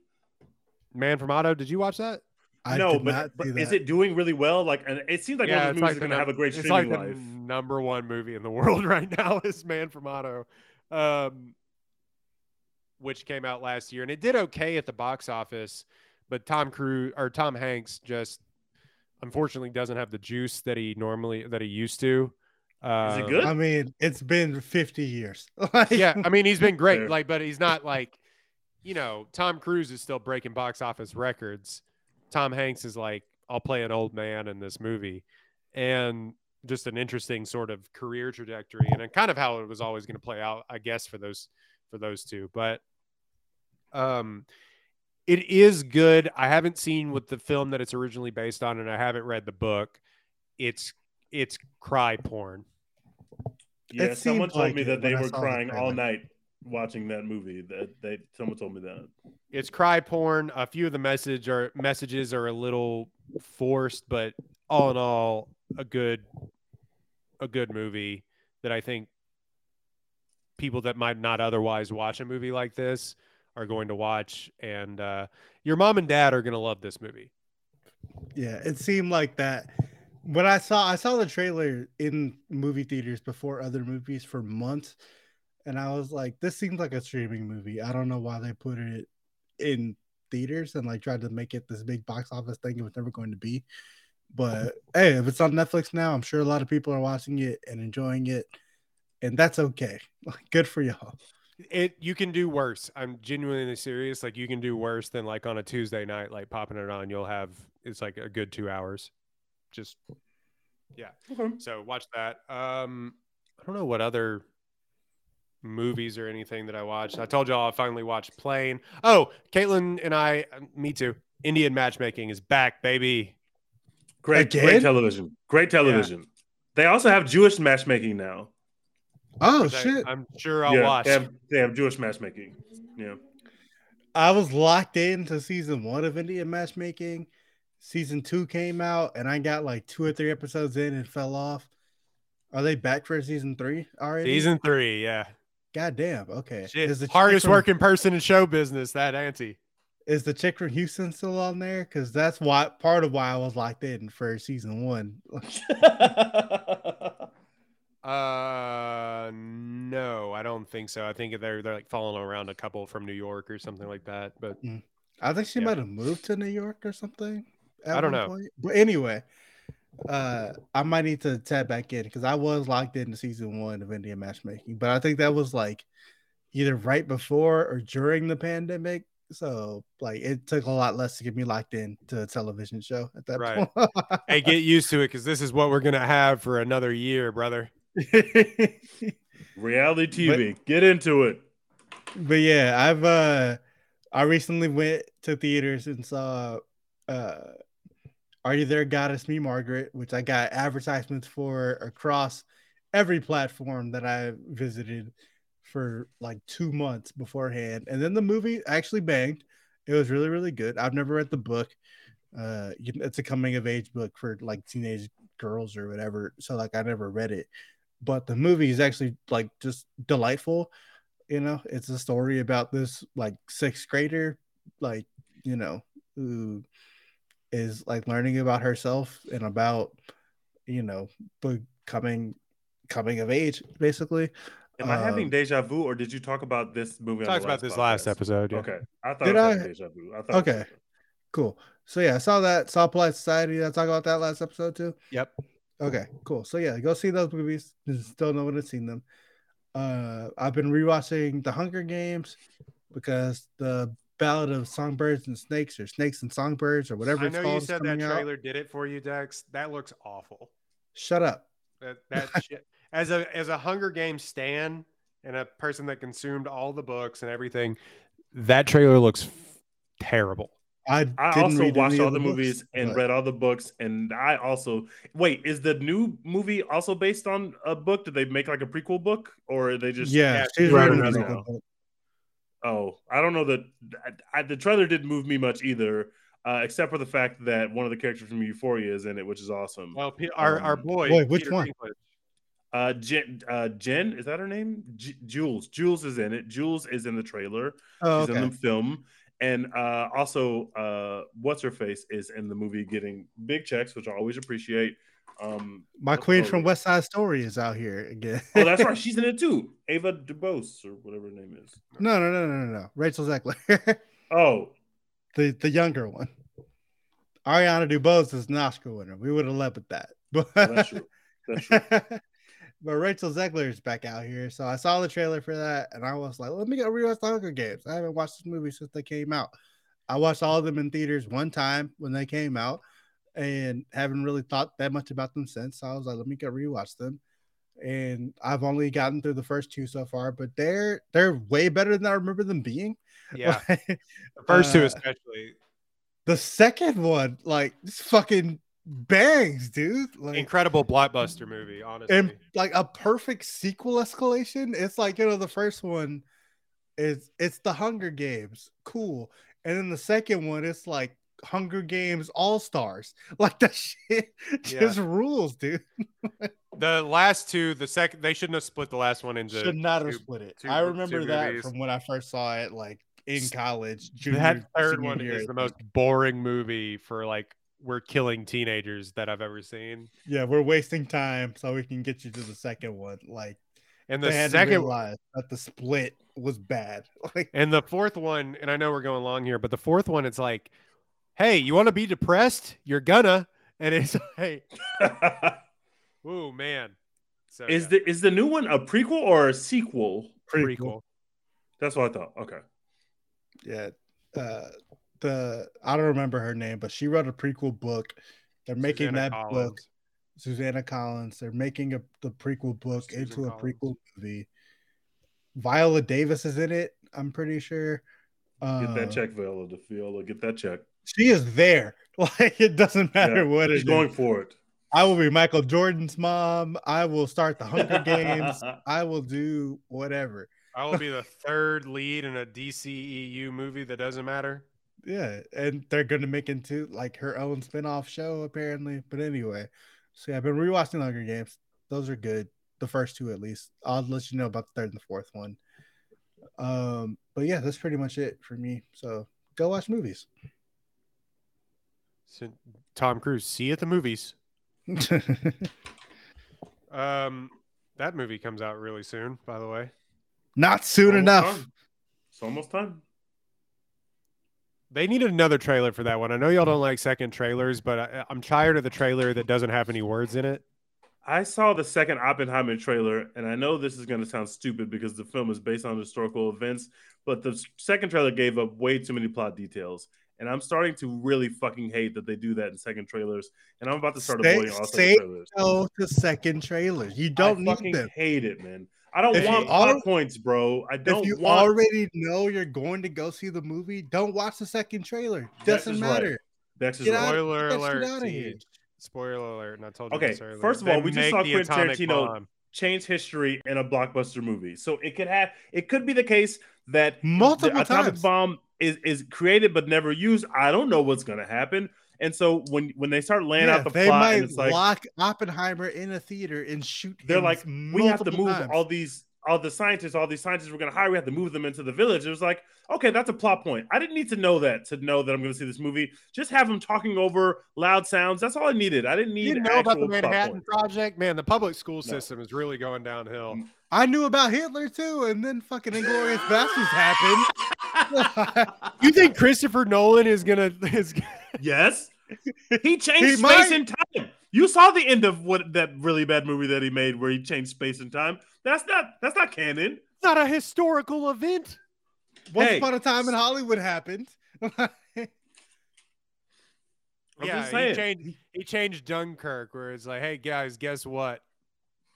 Man from Otto. Did you watch that? I no, but, but see is it doing really well? Like, and it seems like one of those movies the are going to have a great it's like streaming the life. number one movie in the world right now is Man from Otto, um, which came out last year, and it did okay at the box office. But Tom Cruise or Tom Hanks just unfortunately doesn't have the juice that he normally that he used to. Uh, Is it good? I mean, it's been 50 years. Yeah, I mean he's been great, like, but he's not like, you know, Tom Cruise is still breaking box office records. Tom Hanks is like, I'll play an old man in this movie, and just an interesting sort of career trajectory, and kind of how it was always going to play out, I guess, for those for those two. But, um, it is good. I haven't seen what the film that it's originally based on, and I haven't read the book. It's it's cry porn. Yeah, It someone told like me that they were saw the crying all night watching that movie. That they someone told me that. it's cry porn. A few of the message or messages are a little forced, but all in all, a good a good movie that I think people that might not otherwise watch a movie like this are going to watch. And uh, your mom and dad are going to love this movie. Yeah, it seemed like that. When I saw I saw the trailer in movie theaters before other movies for months, and I was like, this seems like a streaming movie. I don't know why they put it in theaters and like tried to make it this big box office thing it was never going to be. But hey, if it's on Netflix now, I'm sure a lot of people are watching it and enjoying it, and that's okay. Good for y'all. It you can do worse. I'm genuinely serious. Like you can do worse than like on a Tuesday night, like popping it on. You'll have it's like a good two hours. Just yeah. Okay. So watch that. Um, I don't know what other movies or anything that I watched. I told y'all I finally watched Plane. Oh, Caitlin and I, uh, me too. Indian matchmaking is back, baby. Great, Again? great television. Great television. They also have Jewish matchmaking now. Oh Which I- shit! I'm sure I'll yeah, watch. They have, they have Jewish matchmaking. Yeah. I was locked into season one of Indian matchmaking. Season two came out, and I got like two or three episodes in and fell off. Are they back for season three already? Season three, yeah. God damn. Okay. Shit, Is the hardest from- working person in show business, that auntie. Is the chick from Houston still on there? Because that's why part of why I was locked in for season one. Uh, no, I don't think so. I think they're they're like following around a couple from New York or something like that. But I think she Yeah. might have moved to New York or something. I don't know. point. But anyway, uh, I might need to tap back in because I was locked into season one of Indian matchmaking, but I think that was like either right before or during the pandemic. So like it took a lot less to get me locked in to a television show at that Right. point. hey, get used to it because this is what we're gonna have for another year, brother. Reality TV. Get into it. but yeah, I've uh I recently went to theaters and saw uh Are You There, God, It's Me Margaret, which I got advertisements for across every platform that I visited for like two months beforehand. And then the movie actually banged. It was really, really good. I've never read the book. Uh it's a coming of age book for like teenage girls or whatever. So like I never read it. But the movie is actually like just delightful you know it's a story about this like sixth grader like you know who is like learning about herself and about you know becoming coming of age basically Am I having Um, deja vu, or did you talk about this movie? on Talked about this last episode. yeah. Okay, I thought Did I was I? having deja vu. I thought it was Okay. cool so yeah i saw that saw polite society did i talk about that last episode too Yep. Okay, cool. So yeah, go see those movies. Still no one has seen them. Uh, I've been rewatching The Hunger Games because the Ballad of Songbirds and Snakes, or Snakes and Songbirds, or whatever. I know called. you said that coming out. trailer did it for you, Dex. That looks awful. Shut up. That that shit. As a as a Hunger Games stan and a person that consumed all the books and everything, that trailer looks f- terrible. I, I also watched all of the books, movies and but- read all the books, and I also wait. Is the new movie also based on a book? Did they make like a prequel book, or are they just yeah, yeah, she's right reading now. Oh, I don't know that I, the trailer didn't move me much either, uh, except for the fact that one of the characters from Euphoria is in it, which is awesome. Well, P- our, our Um, boy, boy, which Peter one? Dinklage. Uh, Jen, uh, Jen, is that her name? J- Jules. Jules is in it. Jules is in the trailer. Oh, She's okay. in the film, and uh, also, uh, what's her face is in the movie, getting big checks, which I always appreciate. Um, My queen from West Side Story is out here again. Oh, that's right. She's in it too. Ava DeBose or whatever her name is. no, no, no, no, no, no. Rachel Zegler, Oh, the the younger one. Ariana DeBose is an Oscar winner. We would have led with that, but that's true. That's true. But Rachel Zegler is back out here. So I saw the trailer for that, and I was like, let me go rewatch the Hunger Games. I haven't watched this movie since they came out. I watched all of them in theaters one time when they came out, and haven't really thought that much about them since. So I was like, let me go rewatch them. And I've only gotten through the first two so far, but they're they're way better than I remember them being. Yeah, the first two uh, especially. the second one, like this fucking bangs, dude. Like Incredible blockbuster movie, honestly. and like a perfect sequel escalation. It's like you know the first one is it's the Hunger Games, cool, and then the second one it's like Hunger Games All Stars. Like that shit just rules, dude. the last two, the second, they shouldn't have split the last one into. Should not have two- split it. two- I remember that movies. from when I first saw it, like in college. Junior, that third one year, is the most boring movie for like we're killing teenagers that I've ever seen. Yeah, we're wasting time so we can get you to the second one. Like And the second realize that the split was bad. Like and the fourth one, and I know we're going long here, but the fourth one, it's like, hey, you want to be depressed? You're gonna, and it's like, oh man. So is yeah, the is the new one a prequel or a sequel? prequel? That's what I thought. Okay. yeah uh the i don't remember her name but she wrote a prequel book. They're making Susanna that book. Suzanne collins. They're making a the prequel book Susan into a prequel movie. Viola davis is in it i'm pretty sure. Get Uh, that check, Viola. The Viola, get that check. she is there. Like it doesn't matter Yeah, what it She's is. going for it. i will be michael jordan's mom. I will start the hunger games. I will do whatever. I will be the third lead in a DCEU movie that doesn't matter. Yeah, and they're gonna make into like her own spin-off show apparently. But anyway, so yeah, I've been rewatching Hunger Games. Those are good. The first two at least. I'll let you know about the third and the fourth one. Um, but yeah, that's pretty much it for me. So go watch movies. So, Tom Cruise, see you at the movies. Um, that movie comes out really soon, by the way. Not soon Almost enough. time. It's almost time. They needed another trailer for that one. I know y'all don't like second trailers, but I, I'm tired of the trailer that doesn't have any words in it. I saw the second Oppenheimer trailer, and I know this is going to sound stupid because the film is based on historical events, but the second trailer gave up way too many plot details. And I'm starting to really fucking hate that they do that in second trailers. And I'm about to start avoiding all second trailers. Go to second trailers. You don't I need fucking them. hate it, man. I don't If want plot al- points, bro. I don't If you want. already know you're going to go see the movie, don't watch the second trailer. Doesn't is right. matter. Dex is Get right. out- Spoiler get that shit alert! here. Spoiler alert! And I told you Okay, this first of They all, we just saw Quentin atomic Tarantino bomb. change history in a blockbuster movie. So it could have it could be the case that Multiple the atomic times. bomb is is created but never used. I don't know what's gonna happen. And so when when they start laying Yeah, out the they plot, might it's like lock Oppenheimer in a theater and shoot. they're like, we have to move times. all these all the scientists, all these scientists we're gonna hire, we have to move them into the village. It was like, okay, that's a plot point. I didn't need to know that to know that I'm gonna see this movie. Just have them talking over loud sounds. That's all I needed. I didn't need You know about the Manhattan. Project, man. The public school No. system is really going downhill. Mm. I knew about Hitler too, and then fucking Inglourious Basterds happened. You think Christopher Nolan is gonna is Yes. He changed He space might. and time. You saw the end of what that really bad movie that he made where he changed space and time. That's not that's not canon. not a historical event? Once Hey. upon a time in Hollywood happened. I'm yeah, just he saying. changed. He changed Dunkirk, where it's like, hey guys, guess what?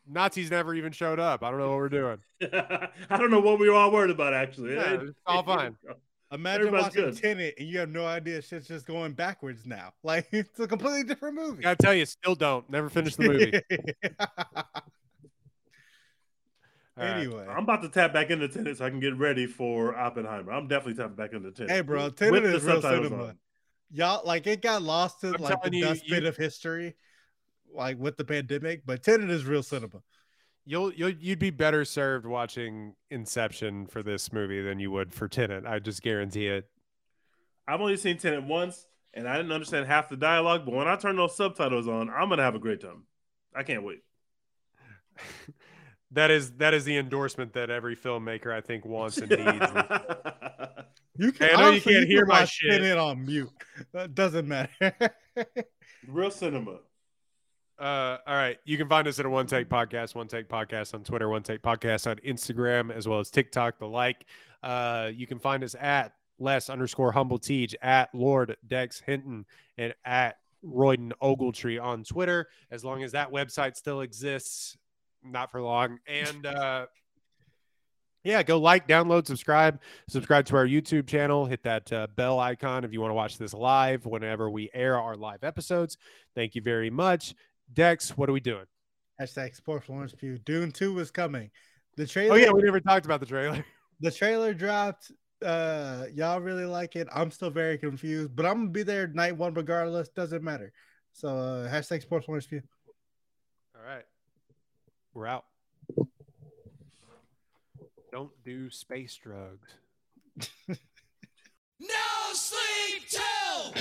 Nazis never even showed up. I don't know what we're doing. I don't know what we were all worried about actually. Yeah, it's all fine. Imagine Everybody's watching good. Tenet and you have no idea shit's just going backwards now. Like it's a completely different movie. I tell you, still don't. Never finish the movie. All right. anyway, I'm about to tap back into Tenet so I can get ready for Oppenheimer. I'm definitely tapping back into Tenet. hey, bro, With Tenet the is real cinema. on. Y'all like it got lost in I'm like the telling you, dustbin you- of history, like with the pandemic. But Tenet is real cinema. You'll you'll you'd be better served watching Inception for this movie than you would for Tenet. I just guarantee it. I've only seen Tenet once, and I didn't understand half the dialogue. But when I turn those subtitles on, I'm gonna have a great time. I can't wait. That is that is the endorsement that every filmmaker I think wants and needs. You can. Hey, I know you can't hear can my shit. Tenet on mute. That doesn't matter. Real cinema. Uh, all right. You can find us at a One Take Podcast, One Take Podcast on Twitter, One Take Podcast on Instagram, as well as TikTok, the like. Uh, you can find us at less underscore humble Teej, at Lord Dex Hinton, and at Royden Ogletree on Twitter, as long as that website still exists. Not for long. And uh, yeah, go like, download, subscribe, subscribe to our YouTube channel, hit that uh, bell icon if you want to watch this live whenever we air our live episodes. Thank you very much. Dex, what are we doing? Hashtag support Florence Pugh. Dune 2 is coming. The trailer. Oh, yeah, we never talked about the trailer. The trailer dropped. Uh, y'all really like it. I'm still very confused, but I'm gonna be there night one regardless. Doesn't matter. So, uh, hashtag sports Florence Pugh. All right, we're out. Don't do space drugs. no sleep till.